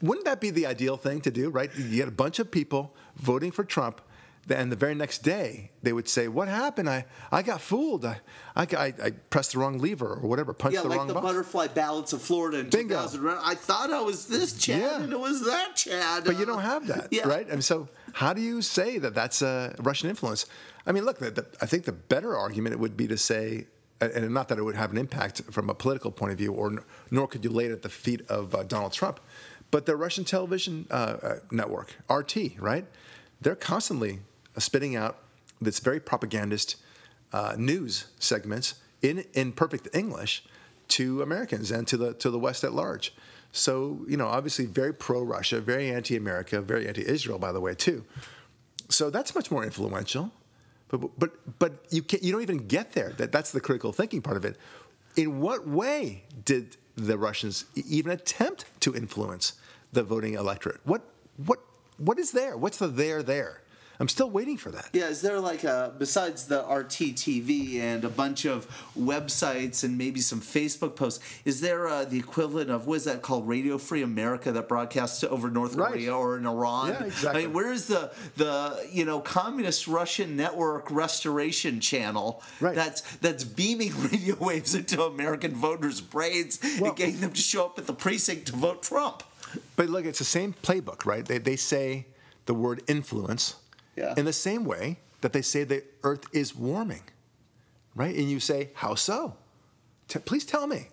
wouldn't that be the ideal thing to do, right? You get a bunch of people voting for Trump, and the very next day they would say, "What happened? I, I got fooled. I, I, I, pressed the wrong lever or whatever, punched Yeah, the like wrong Yeah, like the butterfly ballots of Florida in Bingo. 2000. I thought I was this Chad, Yeah. and it was that Chad. But you don't have that, (laughs) Yeah. right? And so, how do you say that that's a Russian influence? I mean, look, the, the, I think the better argument would be to say, and not that it would have an impact from a political point of view, or nor could you lay it at the feet of uh, Donald Trump, but the Russian television uh, uh, network, RT, right? They're constantly spitting out this very propagandist uh, news segments in in perfect English to Americans and to the to the West at large. So you know, obviously, very pro-Russia, very anti-America, very anti-Israel, by the way, too. So that's much more influential. But but but you can't, you don't even get there. That that's the critical thinking part of it. In what way did the Russians even attempt to influence the voting electorate? What what what is there? What's the there there? I'm still waiting for that. Yeah, is there like a besides the RTTV and a bunch of websites and maybe some Facebook posts? Is there uh, the equivalent of what is that called? Radio Free America that broadcasts over North Right. Korea or in Iran? Yeah, exactly. I mean, where is the the you know communist Russian network restoration channel Right. that's that's beaming (laughs) radio waves into American voters' brains Well- and getting them to show up at the precinct to vote Trump? But look, it's the same playbook, right? They, they say the word influence Yeah. in the same way that they say the earth is warming, right? And you say, how so? T- please tell me,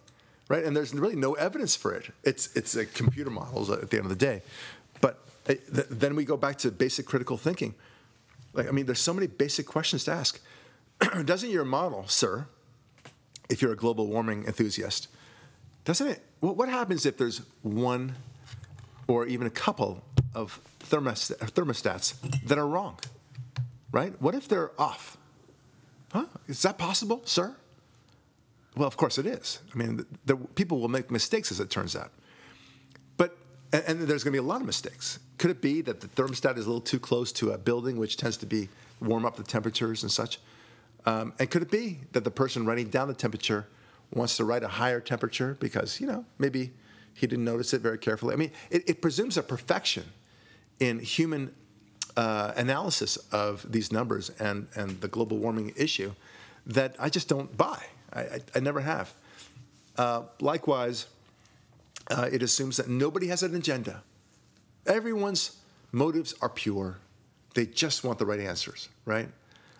right? And there's really no evidence for it. It's, it's a computer models at the end of the day. But uh, th- then we go back to basic critical thinking. Like, I mean, there's so many basic questions to ask. (clears throat) Doesn't your model, sir, if you're a global warming enthusiast, doesn't it? What happens if there's one or even a couple of thermostat, thermostats that are wrong? Right? What if they're off? Huh? Is that possible, sir? Well, of course it is. I mean, the, the, people will make mistakes, as it turns out. But and, and there's going to be a lot of mistakes. Could it be that the thermostat is a little too close to a building, which tends to be warm up the temperatures and such? Um, and could it be that the person writing down the temperature wants to write a higher temperature because you know maybe he didn't notice it very carefully? I mean, it, it presumes a perfection in human uh, analysis of these numbers and and the global warming issue that I just don't buy. I, I, I never have. Uh, likewise, uh, it assumes that nobody has an agenda. Everyone's motives are pure. They just want the right answers, right?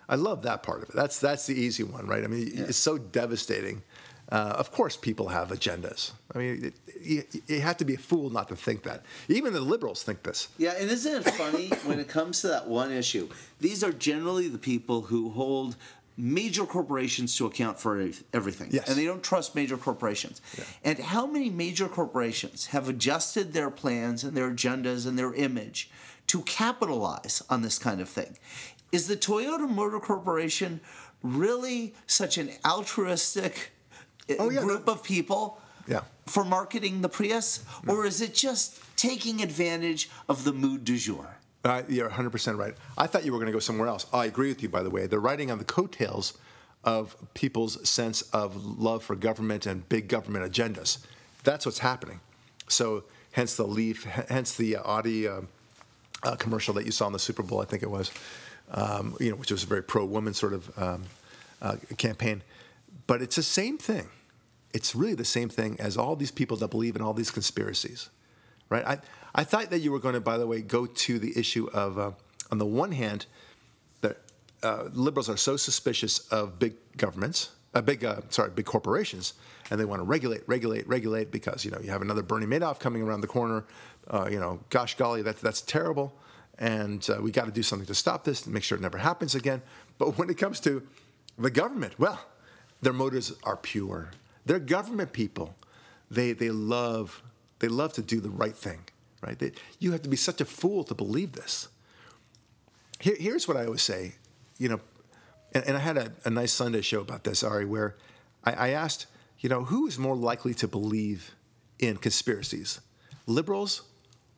I love that part of it. That's that's the easy one, right? I mean, it's so devastating. Uh, of course, people have agendas. I mean, it, you, you have to be a fool not to think that. Even the liberals think this. Yeah, and isn't it funny when it comes to that one issue? These are generally the people who hold major corporations to account for everything. Yes. And they don't trust major corporations. And how many major corporations have adjusted their plans and their agendas and their image to capitalize on this kind of thing? Is the Toyota Motor Corporation really such an altruistic Oh, yeah, group no- of people? Yeah. for marketing the Prius, or is it just taking advantage of the mood du jour? Uh, you're 100% right. I thought you were going to go somewhere else. I agree with you, by the way. They're riding on the coattails of people's sense of love for government and big government agendas. That's what's happening. So, hence the Leaf, hence the Audi uh, uh, commercial that you saw in the Super Bowl, I think it was, um, you know, which was a very pro-woman sort of um, uh, campaign. But it's the same thing. It's really the same thing as all these people that believe in all these conspiracies right? I, I thought that you were going to, by the way, go to the issue of, uh, on the one hand, that uh, liberals are so suspicious of big governments, uh, big, uh, sorry, big corporations, and they want to regulate, regulate, regulate because you know you have another Bernie Madoff coming around the corner. Uh, you know, gosh golly, that, that's terrible, and uh, we got to do something to stop this and make sure it never happens again. But when it comes to the government, well, their motives are pure. They're government people. They they love they love to do the right thing, right? They, you have to be such a fool to believe this. Here, here's what I always say, you know, and, and I had a, a nice Sunday show about this, Ari, where I, I asked, you know, who is more likely to believe in conspiracies, liberals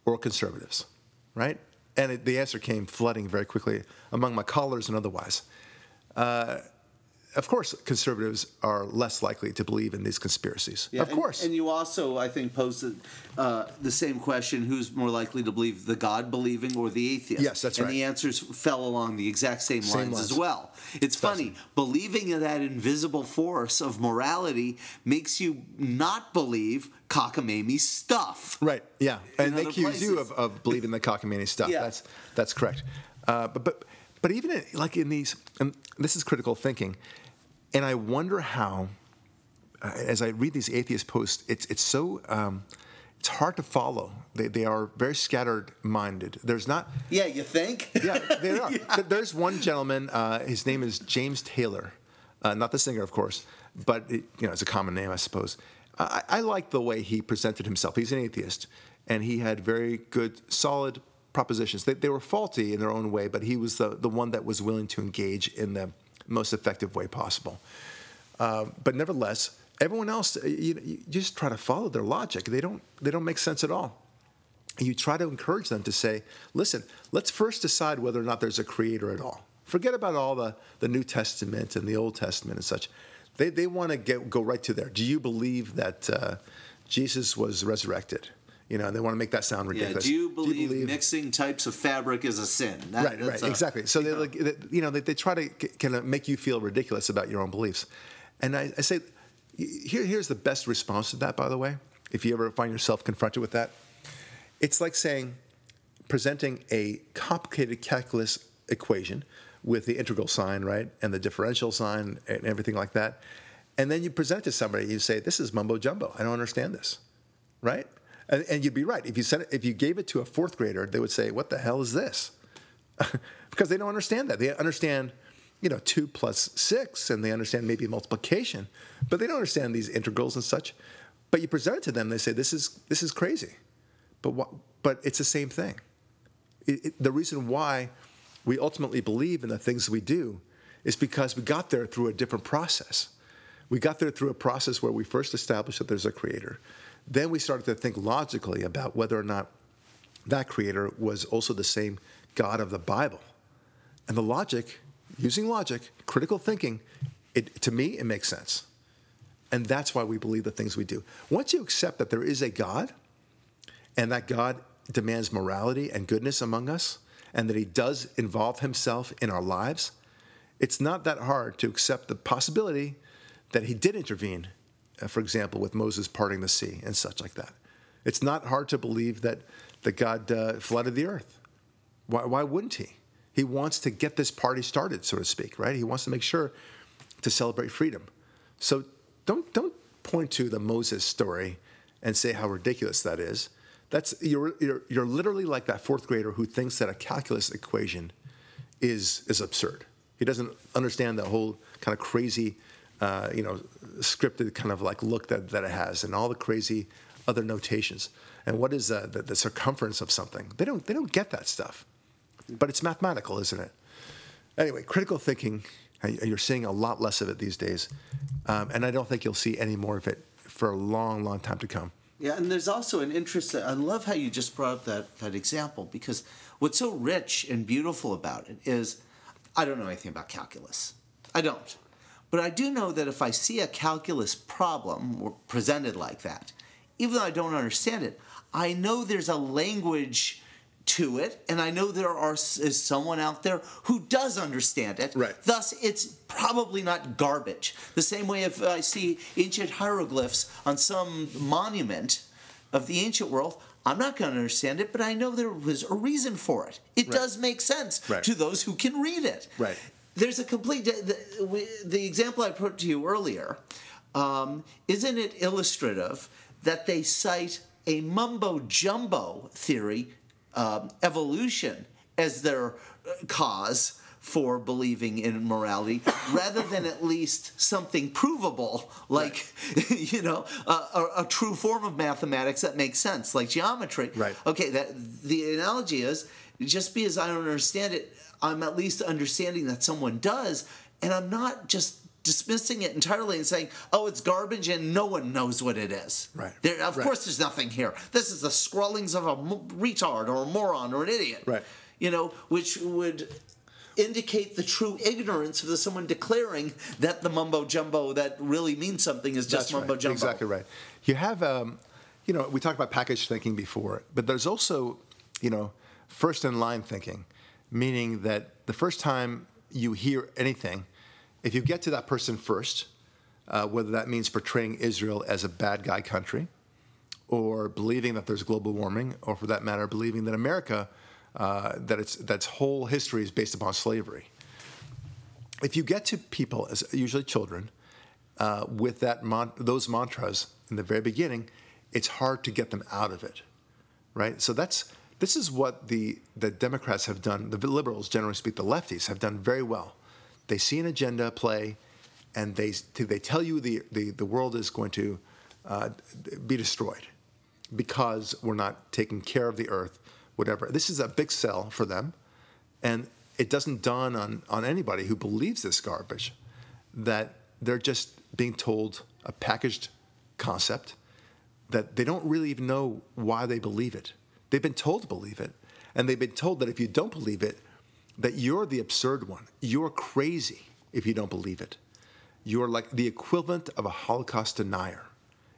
or conservatives, right? And it, the answer came flooding very quickly among my callers and otherwise. Uh, of course, conservatives are less likely to believe in these conspiracies. of and- course. And, you also, I think, posed uh, the same question: Who's more likely to believe the God-believing or the atheist? Yes, that's and right. the answers fell along the exact same, Same lines, as well. It's funny believing in that invisible force of morality makes you not believe cockamamie stuff. Right. Yeah, and they accuse you of, of believing the cockamamie stuff. Yeah. That's that's correct. Uh, but but but even in, like in these, and this is critical thinking, and I wonder how, uh, as I read these atheist posts, it's it's so. Um, it's hard to follow. They, they are very scattered minded. There's not, Yeah, you think? (laughs) yeah, they are. (laughs) Th- There's one gentleman. Uh, his name is James Taylor, uh, not the singer, of course, but it, you know it's a common name, I suppose. I, I like the way he presented himself. He's an atheist, and he had very good, solid propositions. They, they were faulty in their own way, but he was the the one that was willing to engage in the most effective way possible. Um, but nevertheless, everyone else, uh, you, you just try to follow their logic. They don't they don't make sense at all. You try to encourage them to say, listen, let's first decide whether or not there's a creator at all. Forget about all the, the New Testament and the Old Testament and such. They, they want to go right to there. Do you believe that uh, Jesus was resurrected? You know, they want to make that sound ridiculous. Yeah, do you believe, do you believe mixing types of fabric is a sin? That, right, right, a, exactly. So they, like, they, you know, they, they try to kind of make you feel ridiculous about your own beliefs. And I, I say, here, here's the best response to that, by the way, if you ever find yourself confronted with that. It's like saying, presenting a complicated calculus equation with the integral sign, right, and the differential sign and everything like that. And then you present it to somebody, you say, "This is mumbo jumbo. I don't understand this," right? And, and you'd be right. If you said it, if you gave it to a fourth grader, they would say, "What the hell is this?" (laughs) because they don't understand that. They understand, you know, two plus six, and they understand maybe multiplication, but they don't understand these integrals and such. But you present it to them, they say, "This is this is crazy," but what? But it's the same thing. It, it, the reason why we ultimately believe in the things we do is because we got there through a different process. We got there through a process where we first established that there's a creator. Then we started to think logically about whether or not that creator was also the same God of the Bible. And the logic, using logic, critical thinking, it, to me, it makes sense. And that's why we believe the things we do. Once you accept that there is a God and that God demands morality and goodness among us, and that He does involve Himself in our lives, it's not that hard to accept the possibility that He did intervene, for example, with Moses parting the sea and such like that. It's not hard to believe that, that God uh, flooded the earth. Why, why wouldn't He? He wants to get this party started, so to speak, right? He wants to make sure to celebrate freedom. So don't, don't point to the Moses story and say how ridiculous that is. That's you're, you're you're literally like that fourth grader who thinks that a calculus equation is is absurd. He doesn't understand the whole kind of crazy, uh, you know, scripted kind of like look that, that it has, and all the crazy other notations. And what is uh, the, the circumference of something? They don't they don't get that stuff, but it's mathematical, isn't it? Anyway, critical thinking. You're seeing a lot less of it these days, um, and I don't think you'll see any more of it for a long, long time to come. Yeah, and there's also an interest. I love how you just brought up that, that example because what's so rich and beautiful about it is I don't know anything about calculus. I don't. But I do know that if I see a calculus problem presented like that, even though I don't understand it, I know there's a language to it, and I know there are is someone out there who does understand it. Right. Thus, it's probably not garbage. The same way if I see ancient hieroglyphs on some monument of the ancient world, I'm not going to understand it, but I know there was a reason for it. It right. does make sense right. to those who can read it. Right. There's a complete the, the example I put to you earlier. Um, isn't it illustrative that they cite a mumbo jumbo theory um, evolution as their uh, cause for believing in morality (coughs) rather than at least something provable like right. (laughs) you know a, a, a, true form of mathematics that makes sense like geometry right okay that the analogy is just because i don't understand it i'm at least understanding that someone does and i'm not just dismissing it entirely and saying, "Oh, it's garbage," and no one knows what it is. Right. There, of right. course, there's nothing here. This is the scrawlings of a retard or a moron or an idiot. Right. You know, which would indicate the true ignorance of the someone declaring that the mumbo jumbo that really means something is just That's mumbo right. jumbo. Exactly right. You have, um, you know, we talked about package thinking before, but there's also, you know, first in line thinking, meaning that the first time you hear anything if you get to that person first, uh, whether that means portraying Israel as a bad guy country, or believing that there's global warming, or for that matter, believing that America, uh, that its that's whole history is based upon slavery. If you get to people, as usually children, uh, with that mon- those mantras in the very beginning, it's hard to get them out of it, right? So that's this is what the the Democrats have done. The liberals, generally speak, the lefties have done very well they see an agenda play, and they they tell you the the, the world is going to uh, be destroyed because we're not taking care of the earth, whatever. This is a big sell for them, and it doesn't dawn on on anybody who believes this garbage that they're just being told a packaged concept that they don't really even know why they believe it. They've been told to believe it, and they've been told that if you don't believe it, that you're the absurd one. You're crazy if you don't believe it. You're like the equivalent of a Holocaust denier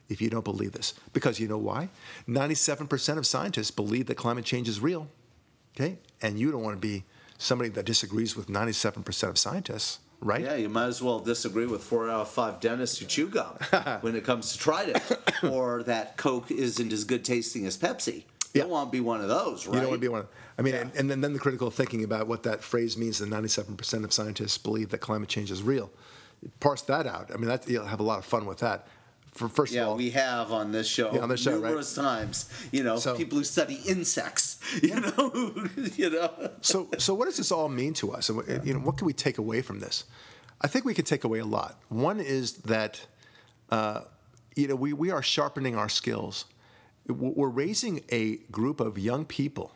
if you don't believe this. Because you know why? 97% of scientists believe that climate change is real. Okay? And you don't want to be somebody that disagrees with 97% of scientists, right? Yeah, you might as well disagree with four out of five dentists who chew gum (laughs) when it comes to Trident, or that Coke isn't as good tasting as Pepsi. You Yeah. don't want to be one of those, right? You don't want to be one. Of, I mean, and, and then, then the critical thinking about what that phrase means that 97% of scientists believe that climate change is real. Parse that out. I mean, that, you'll have a lot of fun with that. For first Yeah, of all, we have on this show, Yeah, on this show, right? numerous times. You know, So- people who study insects. (laughs) You know, (laughs) you know. so so what does this all mean to us? And what- you know, what can we take away from this? I think we can take away a lot. One is that uh, you know we, we are sharpening our skills. We're raising a group of young people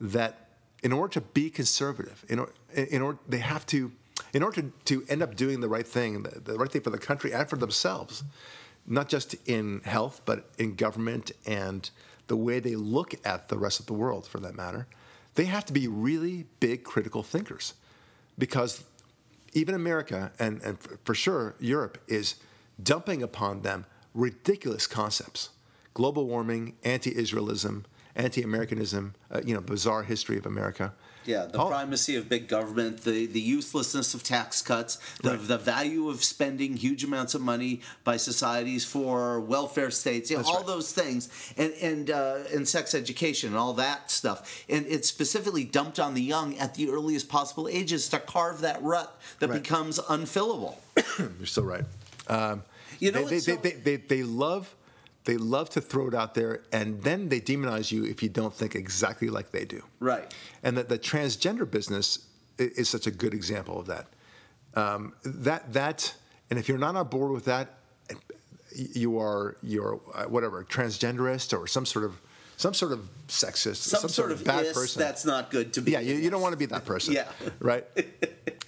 that, in order to be conservative, in, in order they have to, in order to, to end up doing the right thing, the, the right thing for the country and for themselves, not just in health but in government and the way they look at the rest of the world, for that matter, they have to be really big critical thinkers, because even America and, and for sure Europe is dumping upon them ridiculous concepts global warming, anti Israelism, anti Americanism, uh, you know, bizarre history of America. Yeah, the All- primacy of big government, the, the uselessness of tax cuts, the, the value of spending huge amounts of money by societies for welfare states, you know, all right. those things, and and uh, and sex education and all that stuff, and it's specifically dumped on the young at the earliest possible ages to carve that rut that Right. becomes unfillable. (coughs) You're so right. Um, You know, they, they, so- they, they, they love they love to throw it out there, and then they demonize you if you don't think exactly like they do. Right. And that the transgender business is such a good example of that. Um, that that, and if you're not on board with that, you are you're uh, whatever transgenderist or some sort of some sort of sexist, Some, sort, of bad person. that's not good to be. Yeah, you, you don't want to be that person. Yeah. (laughs) Right?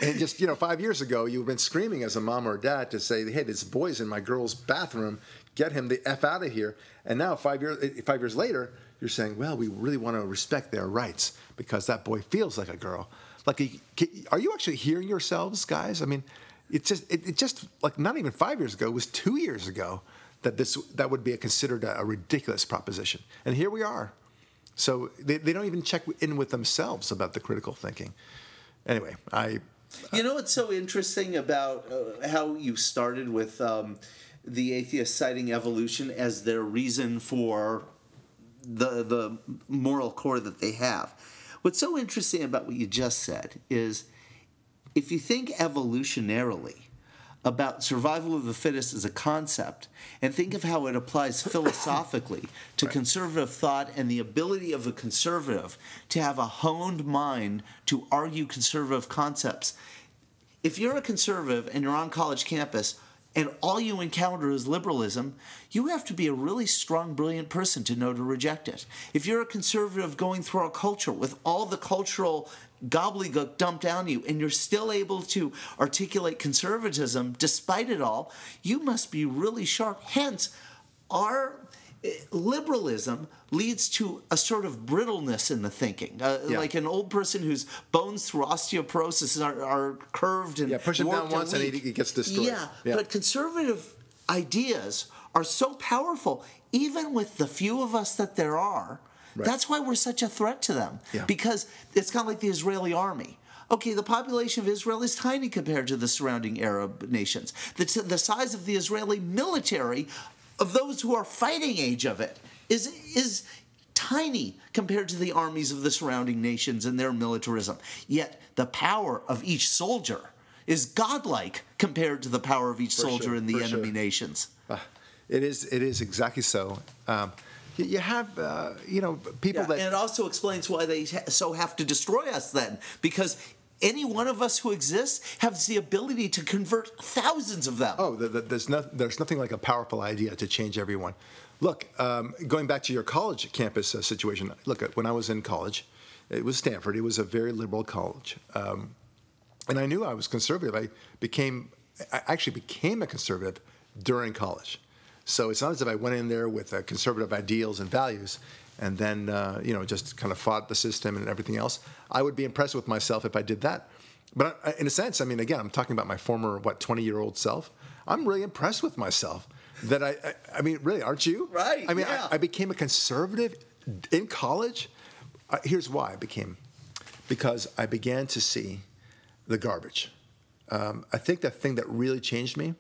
and just, you know, five years ago, you've been screaming as a mom or dad to say, hey, this boy's in my girl's bathroom. Get him the F out of here. And now, five years, eh, five years later, you're saying, well, we really want to respect their rights because that boy feels like a girl. Like, he- are you actually hearing yourselves, guys? I mean, it's just, it, it just, like, not even five years ago, it was two years ago that this that would be a, considered a, a ridiculous proposition. And here we are. So they, they don't even check in with themselves about the critical thinking. Anyway, I You know what's so interesting about uh, how you started with um, the atheists citing evolution as their reason for the the moral core that they have. What's so interesting about what you just said is if you think evolutionarily about survival of the fittest as a concept and think of how it applies (coughs) philosophically to conservative thought and the ability of a conservative to have a honed mind to argue conservative concepts. If you're a conservative and you're on college campus and all you encounter is liberalism, you have to be a really strong, brilliant person to know to reject it. If you're a conservative going through our culture with all the cultural gobbledygook dumped down you and you're still able to articulate conservatism despite it all, you must be really sharp. Hence, our liberalism leads to a sort of brittleness in the thinking. Uh, Yeah. Like an old person whose bones through osteoporosis are, are curved and Yeah, push him down once and he gets destroyed. Yeah, Yeah. but conservative ideas are so powerful, even with the few of us that there are. Right. That's why we're such a threat to them. Yeah. Because it's kind of like the Israeli army. Okay, the population of Israel is tiny compared to the surrounding Arab nations. The, t- the size of the Israeli military, of those who are fighting age of it, is is tiny compared to the armies of the surrounding nations and their militarism. Yet the power of each soldier is godlike compared to the power of each soldier sure, in the enemy sure. nations. uh, it is it is exactly so. Um, you, have uh, you know people Yeah, that and it also explains why they ha- so have to destroy us then, because any one of us who exists has the ability to convert thousands of them. Oh, the, the, there's, no, there's nothing like a powerful idea to change everyone. Look, um, going back to your college campus uh, situation, look, uh, when I was in college, it was Stanford. It was a very liberal college. Um, and I knew I was conservative. I became, I actually became a conservative during college. So it's not as if I went in there with uh, conservative ideals and values and then uh, you know just kind of fought the system and everything else. I would be impressed with myself if I did that. But I, in a sense, I mean, again, I'm talking about my former what 20 year old self. I'm really impressed with myself. That I, I, I mean, really, aren't you? Right. I mean, yeah. I, I became a conservative in college. Uh, here's why I became, because I began to see the garbage. Um, I think the thing that really changed me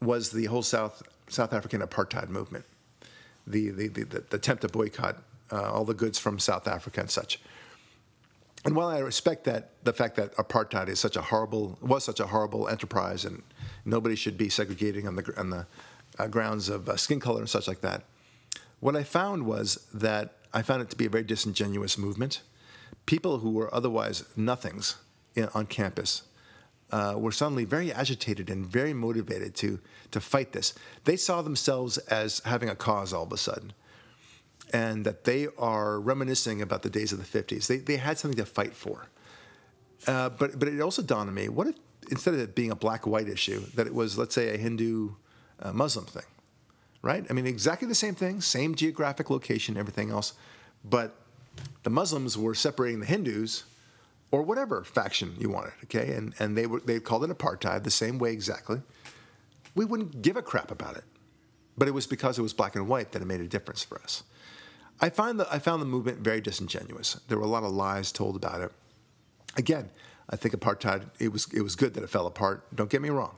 was the whole South South African apartheid movement, the the the, the, the attempt to boycott uh, all the goods from South Africa and such. And while I respect that the fact that apartheid is such a horrible was such a horrible enterprise and nobody should be segregating on the on the uh, grounds of uh, skin color and such like that, what I found was that I found it to be a very disingenuous movement. People who were otherwise nothings in, on campus uh, were suddenly very agitated and very motivated to to fight this. They saw themselves as having a cause all of a sudden, and that they are reminiscing about the days of the '50s. They they had something to fight for. Uh, but but it also dawned on me: what if instead of it being a black-white issue, that it was, let's say, a Hindu uh, Muslim thing, right? I mean, exactly the same thing, same geographic location, everything else, but the Muslims were separating the Hindus or whatever faction you wanted, okay? And and they were they called it apartheid the same way exactly. We wouldn't give a crap about it, but it was because it was black and white that it made a difference for us. I find the I found the movement very disingenuous. There were a lot of lies told about it. Again, I think apartheid it was it was good that it fell apart. Don't get me wrong,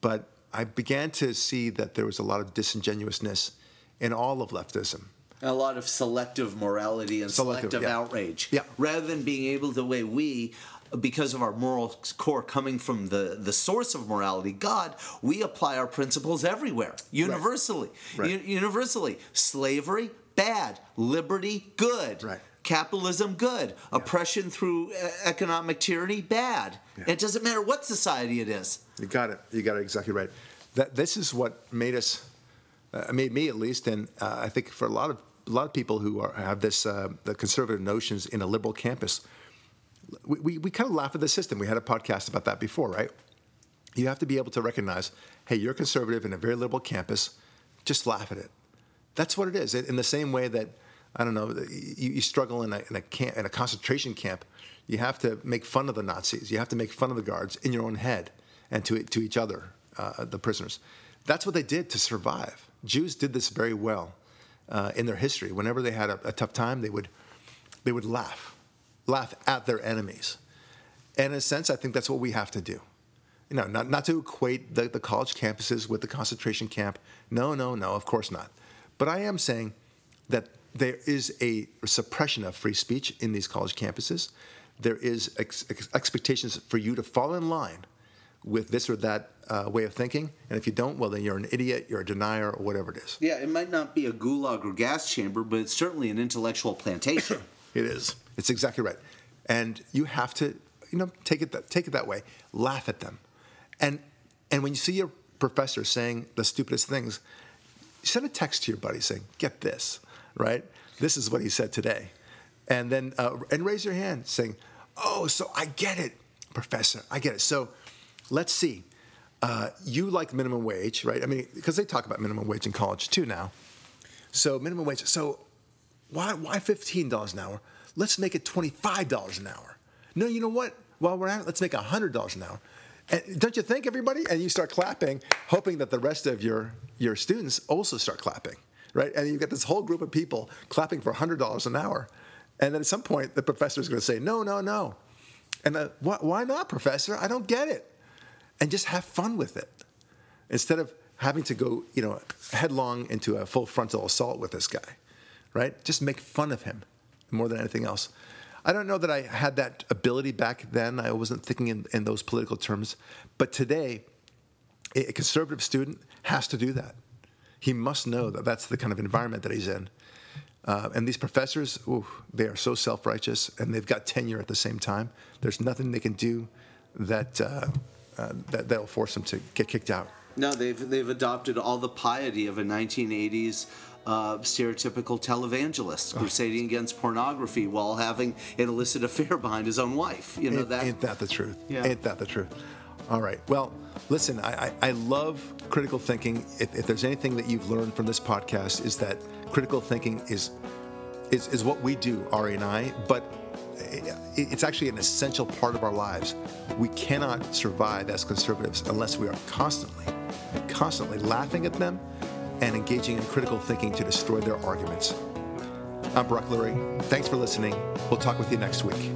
but I began to see that there was a lot of disingenuousness in all of leftism a lot of selective morality and selective, selective yeah. outrage. Yeah. Rather than being able the way we because of our moral core coming from the, the source of morality, God, we apply our principles everywhere, universally. Right. Right. U- universally. Slavery, bad. Liberty, good. Right. Capitalism, good. Yeah. Oppression through economic tyranny, bad. Yeah. It doesn't matter what society it is. You got it. You got it exactly right. That this is what made us, uh, made me at least, and uh, I think for a lot of a lot of people who are, have this uh, the conservative notions in a liberal campus, we, we, we kind of laugh at the system. We had a podcast about that before, right? You have to be able to recognize, hey, you're conservative in a very liberal campus. Just laugh at it. That's what it is. In the same way that I don't know, you, you struggle in a, in a camp, in a concentration camp. You have to make fun of the Nazis. You have to make fun of the guards in your own head and to to each other, uh, the prisoners. That's what they did to survive. Jews did this very well uh, in their history. Whenever they had a, a, tough time, they would they would laugh, laugh at their enemies. And in a sense, I think that's what we have to do. You know, not, not to equate the, the college campuses with the concentration camp. No, no, no, of course not. But I am saying that there is a suppression of free speech in these college campuses. There is ex- ex- expectations for you to fall in line with this or that uh, way of thinking. And if you don't, well, then you're an idiot, you're a denier, or whatever it is. Yeah, it might not be a gulag or gas chamber, but it's certainly an intellectual plantation. (coughs) it is. It's exactly right. And you have to, you know, take it that, take it that way. Laugh at them, and and when you see your professor saying the stupidest things, send a text to your buddy saying, "Get this, right? This is what he said today," and then uh, and raise your hand saying, "Oh, so I get it, professor. I get it." So let's see. Uh, you like minimum wage, right? I mean, because they talk about minimum wage in college too now. So minimum wage. So why why fifteen dollars an hour? Let's make it twenty five dollars an hour. No, you know what? While we're at it, let's make hundred dollars an hour. And don't you think, everybody? And you start clapping, hoping that the rest of your your students also start clapping, right? And you've got this whole group of people clapping for hundred dollars an hour. And then at some point, the professor is going to say, "No, no, no." And uh, why, why not, professor? I don't get it and just have fun with it instead of having to go, you know, headlong into a full frontal assault with this guy, right? Just make fun of him more than anything else. I don't know that I had that ability back then. I wasn't thinking in, in those political terms. But today, a conservative student has to do that. He must know that that's the kind of environment that he's in. Uh, and these professors, ooh, they are so self righteous and they've got tenure at the same time. There's nothing they can do that. Uh, uh, that that'll force them to get kicked out. No, they've they've adopted all the piety of a 1980s uh, stereotypical televangelist crusading against pornography while having an illicit affair behind his own wife. You know ain't, that ain't that the truth? Yeah. Ain't that the truth? All right. Well, listen, I, I, I love critical thinking. If, if there's anything that you've learned from this podcast, is that critical thinking is is, is what we do, Ari and I, but it's actually an essential part of our lives. We cannot survive as conservatives unless we are constantly, constantly laughing at them and engaging in critical thinking to destroy their arguments. I'm Brock Lurie. Thanks for listening. We'll talk with you next week.